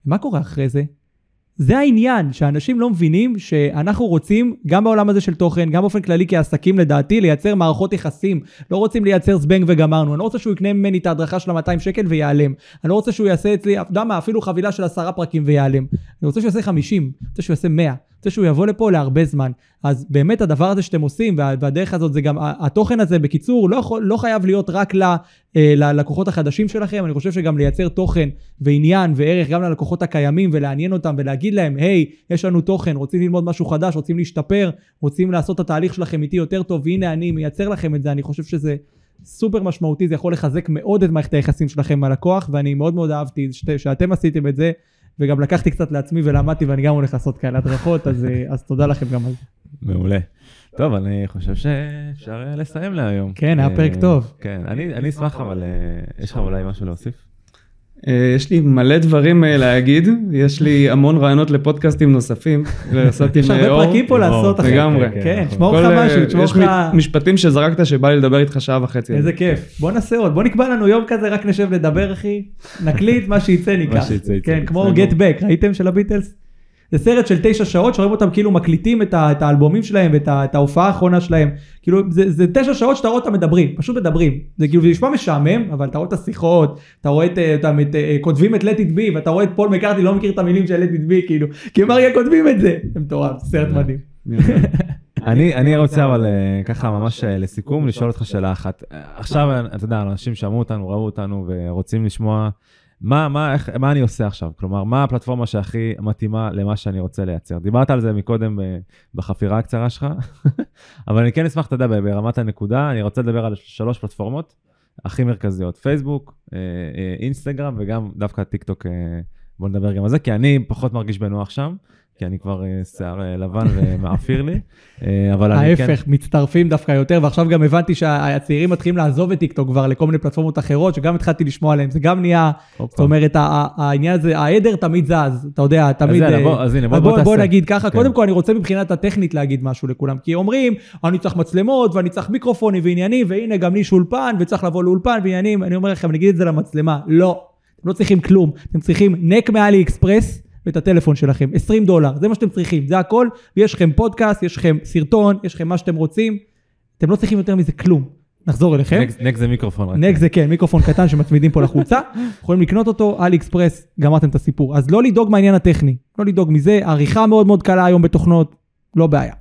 מה קורה אחרי זה? זה העניין, שאנשים לא מבינים שאנחנו רוצים, גם בעולם הזה של תוכן, גם באופן כללי כעסקים לדעתי, לייצר מערכות יחסים. לא רוצים לייצר זבנג וגמרנו. אני לא רוצה שהוא יקנה ממני את ההדרכה של ה-200 שקל ויעלם. אני לא רוצה שהוא יעשה אצלי, אתה יודע מה, אפילו חבילה של עשרה פרקים ויעלם. אני רוצה שהוא יעשה 50, אני רוצה שהוא יעשה 100. רוצה שהוא יבוא לפה להרבה זמן. אז באמת הדבר הזה שאתם עושים, וה- והדרך הזאת זה גם, התוכן הזה בקיצור, לא, יכול, לא חייב להיות רק ל, אה, ללקוחות החדשים שלכם, אני חושב שגם לייצר תוכן ועניין וערך גם ללקוחות הקיימים ולעניין אותם ולהגיד להם, היי, יש לנו תוכן, רוצים ללמוד משהו חדש, רוצים להשתפר, רוצים לעשות את התהליך שלכם איתי יותר טוב, והנה אני מייצר לכם את זה, אני חושב שזה סופר משמעותי, זה יכול לחזק מאוד את מערכת היחסים שלכם עם הלקוח, ואני מאוד מאוד אהבתי שת- שאתם עשיתם את זה. וגם לקחתי קצת לעצמי ולמדתי ואני גם הולך לעשות כאלה הדרכות, אז, אה, אז תודה לכם גם על זה. מעולה. טוב, אני חושב שאפשר אה, לסיים להיום. כן, היה אה, פרק טוב. כן, אני אשמח, אבל אה, יש לך אולי משהו להוסיף? אה, יש לי מלא דברים אה, להגיד יש לי המון רעיונות לפודקאסטים נוספים *laughs* לעשות עם יש אה, הרבה אור. פרקים פה לעשות אחרי. לגמרי. כן. תשמור לך כל, אה, משהו, תשמור יש לך... מ- משפטים שזרקת שבא לי לדבר איתך שעה וחצי. איזה כיף. בוא נעשה עוד, בוא נקבע לנו יום כזה, רק נשב לדבר אחי, נקליט מה שיצא ניקח. שיצא, יצא. כן, כמו. Get Back, ראיתם של הביטלס? זה סרט של תשע שעות שרואים אותם כאילו מקליטים את, ה, את האלבומים שלהם ואת ה, את ההופעה האחרונה שלהם. כאילו זה, זה תשע שעות שאתה רואה אותם מדברים, פשוט מדברים. זה כאילו זה נשמע משעמם, אבל אתה רואה את השיחות, אתה רואה את, אה, אותם, את, אה, כותבים את Let it be, ואתה רואה את פול מקארטי לא מכיר את המילים של Let it be, כאילו, כי הם הרי כותבים את זה. זה מטורף, סרט מדהים. *laughs* אני, אני רוצה אבל אה, ככה ממש לסיכום לשאול אותך שאלה אחת. עכשיו, אתה יודע, אנשים שמעו אותנו, ראו אותנו ורוצים לשמוע מה, מה, איך, מה אני עושה עכשיו? כלומר, מה הפלטפורמה שהכי מתאימה למה שאני רוצה לייצר? דיברת על זה מקודם אה, בחפירה הקצרה שלך, *laughs* אבל אני כן אשמח, אתה יודע, ברמת הנקודה, אני רוצה לדבר על שלוש פלטפורמות הכי מרכזיות, פייסבוק, אה, אה, אינסטגרם וגם דווקא טיק טוק, בוא נדבר גם על זה, כי אני פחות מרגיש בנוח שם. כי אני כבר אה, שיער אה, לבן ומאפיר לי, אה, אבל אני כן... ההפך, מצטרפים דווקא יותר, ועכשיו גם הבנתי שהצעירים מתחילים לעזוב את טיקטוק כבר לכל מיני פלטפורמות אחרות, שגם התחלתי לשמוע עליהן, זה גם נהיה, זאת אומרת, העניין הזה, העדר תמיד זז, אתה יודע, תמיד... אז הנה, בוא תעשה. בוא נגיד ככה, כן. קודם כל אני רוצה מבחינת הטכנית להגיד משהו לכולם, כי אומרים, אני צריך מצלמות, ואני צריך מיקרופונים ועניינים, והנה גם לי יש אולפן, וצריך לבוא לאולפן ועניינים, אני אומר לכם, אני אגיד את זה למצלמה, לא, אתם לא צריכים כלום, אתם צריכים נק מאלי אקספרס, ואת הטלפון שלכם, 20 דולר, זה מה שאתם צריכים, זה הכל, ויש לכם פודקאסט, יש לכם סרטון, יש לכם מה שאתם רוצים, אתם לא צריכים יותר מזה כלום. נחזור אליכם. נק זה מיקרופון. נק זה כן, מיקרופון קטן שמצמידים פה לחולצה, *laughs* יכולים לקנות אותו, אלי אקספרס, גמרתם את הסיפור. אז לא לדאוג מהעניין הטכני, לא לדאוג מזה, עריכה מאוד מאוד קלה היום בתוכנות, לא בעיה.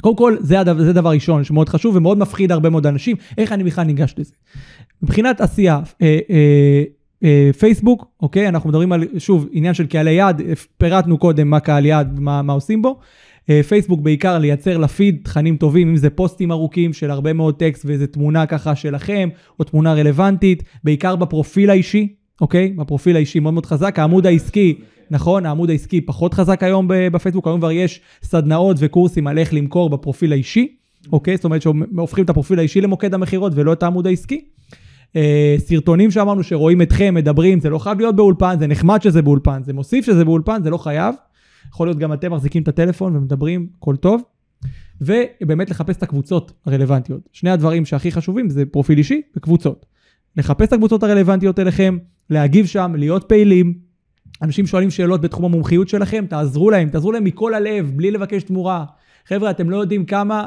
קודם כל, זה, הדבר, זה דבר ראשון שמאוד חשוב ומאוד מפחיד הרבה מאוד אנשים, איך אני בכלל ניגש לזה. מבחינת עשייה, אה, אה, פייסבוק, אוקיי? אנחנו מדברים על, שוב, עניין של קהלי יעד, פירטנו קודם מה קהל יעד, מה, מה עושים בו. אה, פייסבוק בעיקר לייצר לפיד תכנים טובים, אם זה פוסטים ארוכים של הרבה מאוד טקסט ואיזה תמונה ככה שלכם, או תמונה רלוונטית, בעיקר בפרופיל האישי, אוקיי? בפרופיל האישי מאוד מאוד חזק, העמוד העסקי, נכון, העמוד העסקי פחות חזק היום בפייסבוק, היום כבר יש סדנאות וקורסים על איך למכור בפרופיל האישי, אוקיי? זאת אומרת שהופכים את הפרופיל האישי למוקד המכירות ולא את העמוד העסקי. אה, סרטונים שאמרנו שרואים אתכם, מדברים, זה לא חייב להיות באולפן, זה נחמד שזה באולפן, זה מוסיף שזה באולפן, זה לא חייב. יכול להיות גם אתם מחזיקים את הטלפון ומדברים, הכל טוב. ובאמת לחפש את הקבוצות הרלוונטיות. שני הדברים שהכי חשובים זה פרופיל אישי וקבוצות. לחפש את הקבוצות הרלוונטיות אליכם, להגיב שם, להיות פעילים. אנשים שואלים שאלות בתחום המומחיות שלכם, תעזרו להם, תעזרו להם מכל הלב, בלי לבקש תמורה. חבר'ה, אתם לא יודעים כמה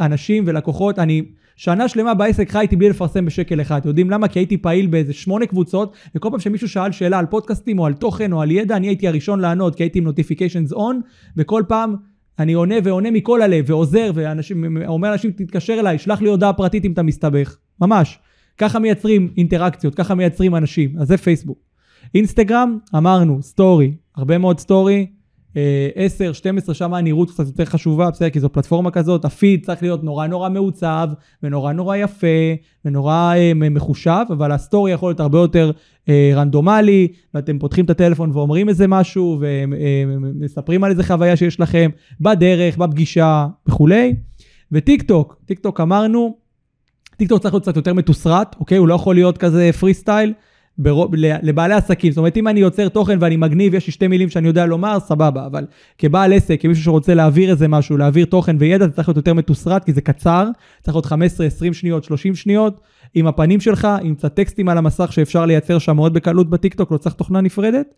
אנשים ולקוחות, אני שנה שלמה בעסק חייתי בלי לפרסם בשקל אחד. יודעים למה? כי הייתי פעיל באיזה שמונה קבוצות, וכל פעם שמישהו שאל שאלה על פודקאסטים או על תוכן או על ידע, אני הייתי הראשון לענות, כי הייתי עם נוטיפיקיישנס און, וכל פעם אני עונה ועונה מכל הלב, ועוזר, ואומר לאנשים, תתקשר אליי, שלח לי הודעה פרטית אם אתה מסתבך. ממש. ככה מייצרים אינטראקציות, ככה מייצרים אנשים. אז זה פייסבוק. אינסטגרם, אמרנו, סטורי, הרבה מאוד סטורי, 10, 12, שם הנראות קצת יותר חשובה, בסדר, כי זו פלטפורמה כזאת, הפיד צריך להיות נורא נורא מעוצב, ונורא נורא יפה, ונורא אה, מחושב, אבל הסטורי יכול להיות הרבה יותר אה, רנדומלי, ואתם פותחים את הטלפון ואומרים איזה משהו, ומספרים על איזה חוויה שיש לכם, בדרך, בפגישה וכולי. וטיק טוק, טיק טוק אמרנו, טיק טוק צריך להיות קצת יותר מתוסרט, אוקיי? הוא לא יכול להיות כזה פרי סטייל. ברוב, לבעלי עסקים. זאת אומרת, אם אני יוצר תוכן ואני מגניב, יש לי שתי מילים שאני יודע לומר, סבבה. אבל כבעל עסק, כמישהו שרוצה להעביר איזה משהו, להעביר תוכן וידע, זה צריך להיות יותר מתוסרט, כי זה קצר, צריך להיות 15, 20 שניות, 30 שניות, עם הפנים שלך, עם קצת טקסטים על המסך שאפשר לייצר שם מאוד בקלות בטיקטוק, לא צריך תוכנה נפרדת.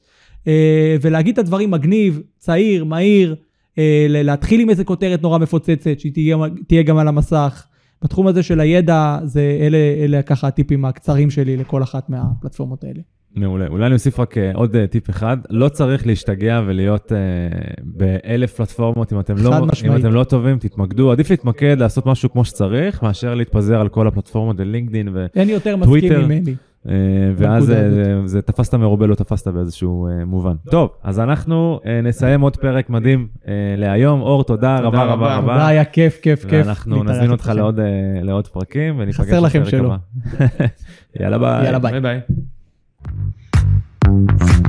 אה, ולהגיד את הדברים מגניב, צעיר, מהיר, אה, להתחיל עם איזה כותרת נורא מפוצצת, שהיא תהיה, תהיה גם על המסך. בתחום הזה של הידע, זה אלה, אלה ככה הטיפים הקצרים שלי לכל אחת מהפלטפורמות האלה. מעולה. אולי אני אוסיף רק אה, עוד אה, טיפ אחד, לא צריך להשתגע ולהיות uh, באלף פלטפורמות, אם אתם, לא, אם אתם לא טובים, תתמקדו, עדיף להתמקד, לעשות משהו כמו שצריך, מאשר להתפזר על כל הפלטפורמות, ללינקדין וטוויטר. אין יותר מסכים ממני. אה, ואז זה, זה תפסת מרובה, לא תפסת באיזשהו אה, מובן. טוב, אז אנחנו אה, נסיים עוד פרק מדהים להיום. אור, תודה רבה רבה רבה. תודה, היה כיף, כיף, כיף. ואנחנו נזמין אותך לעוד, לעוד פרקים, וניפגש חסר לכם שלא. *laughs* יאללה ביי. יאללה ביי. ביי ביי. *laughs*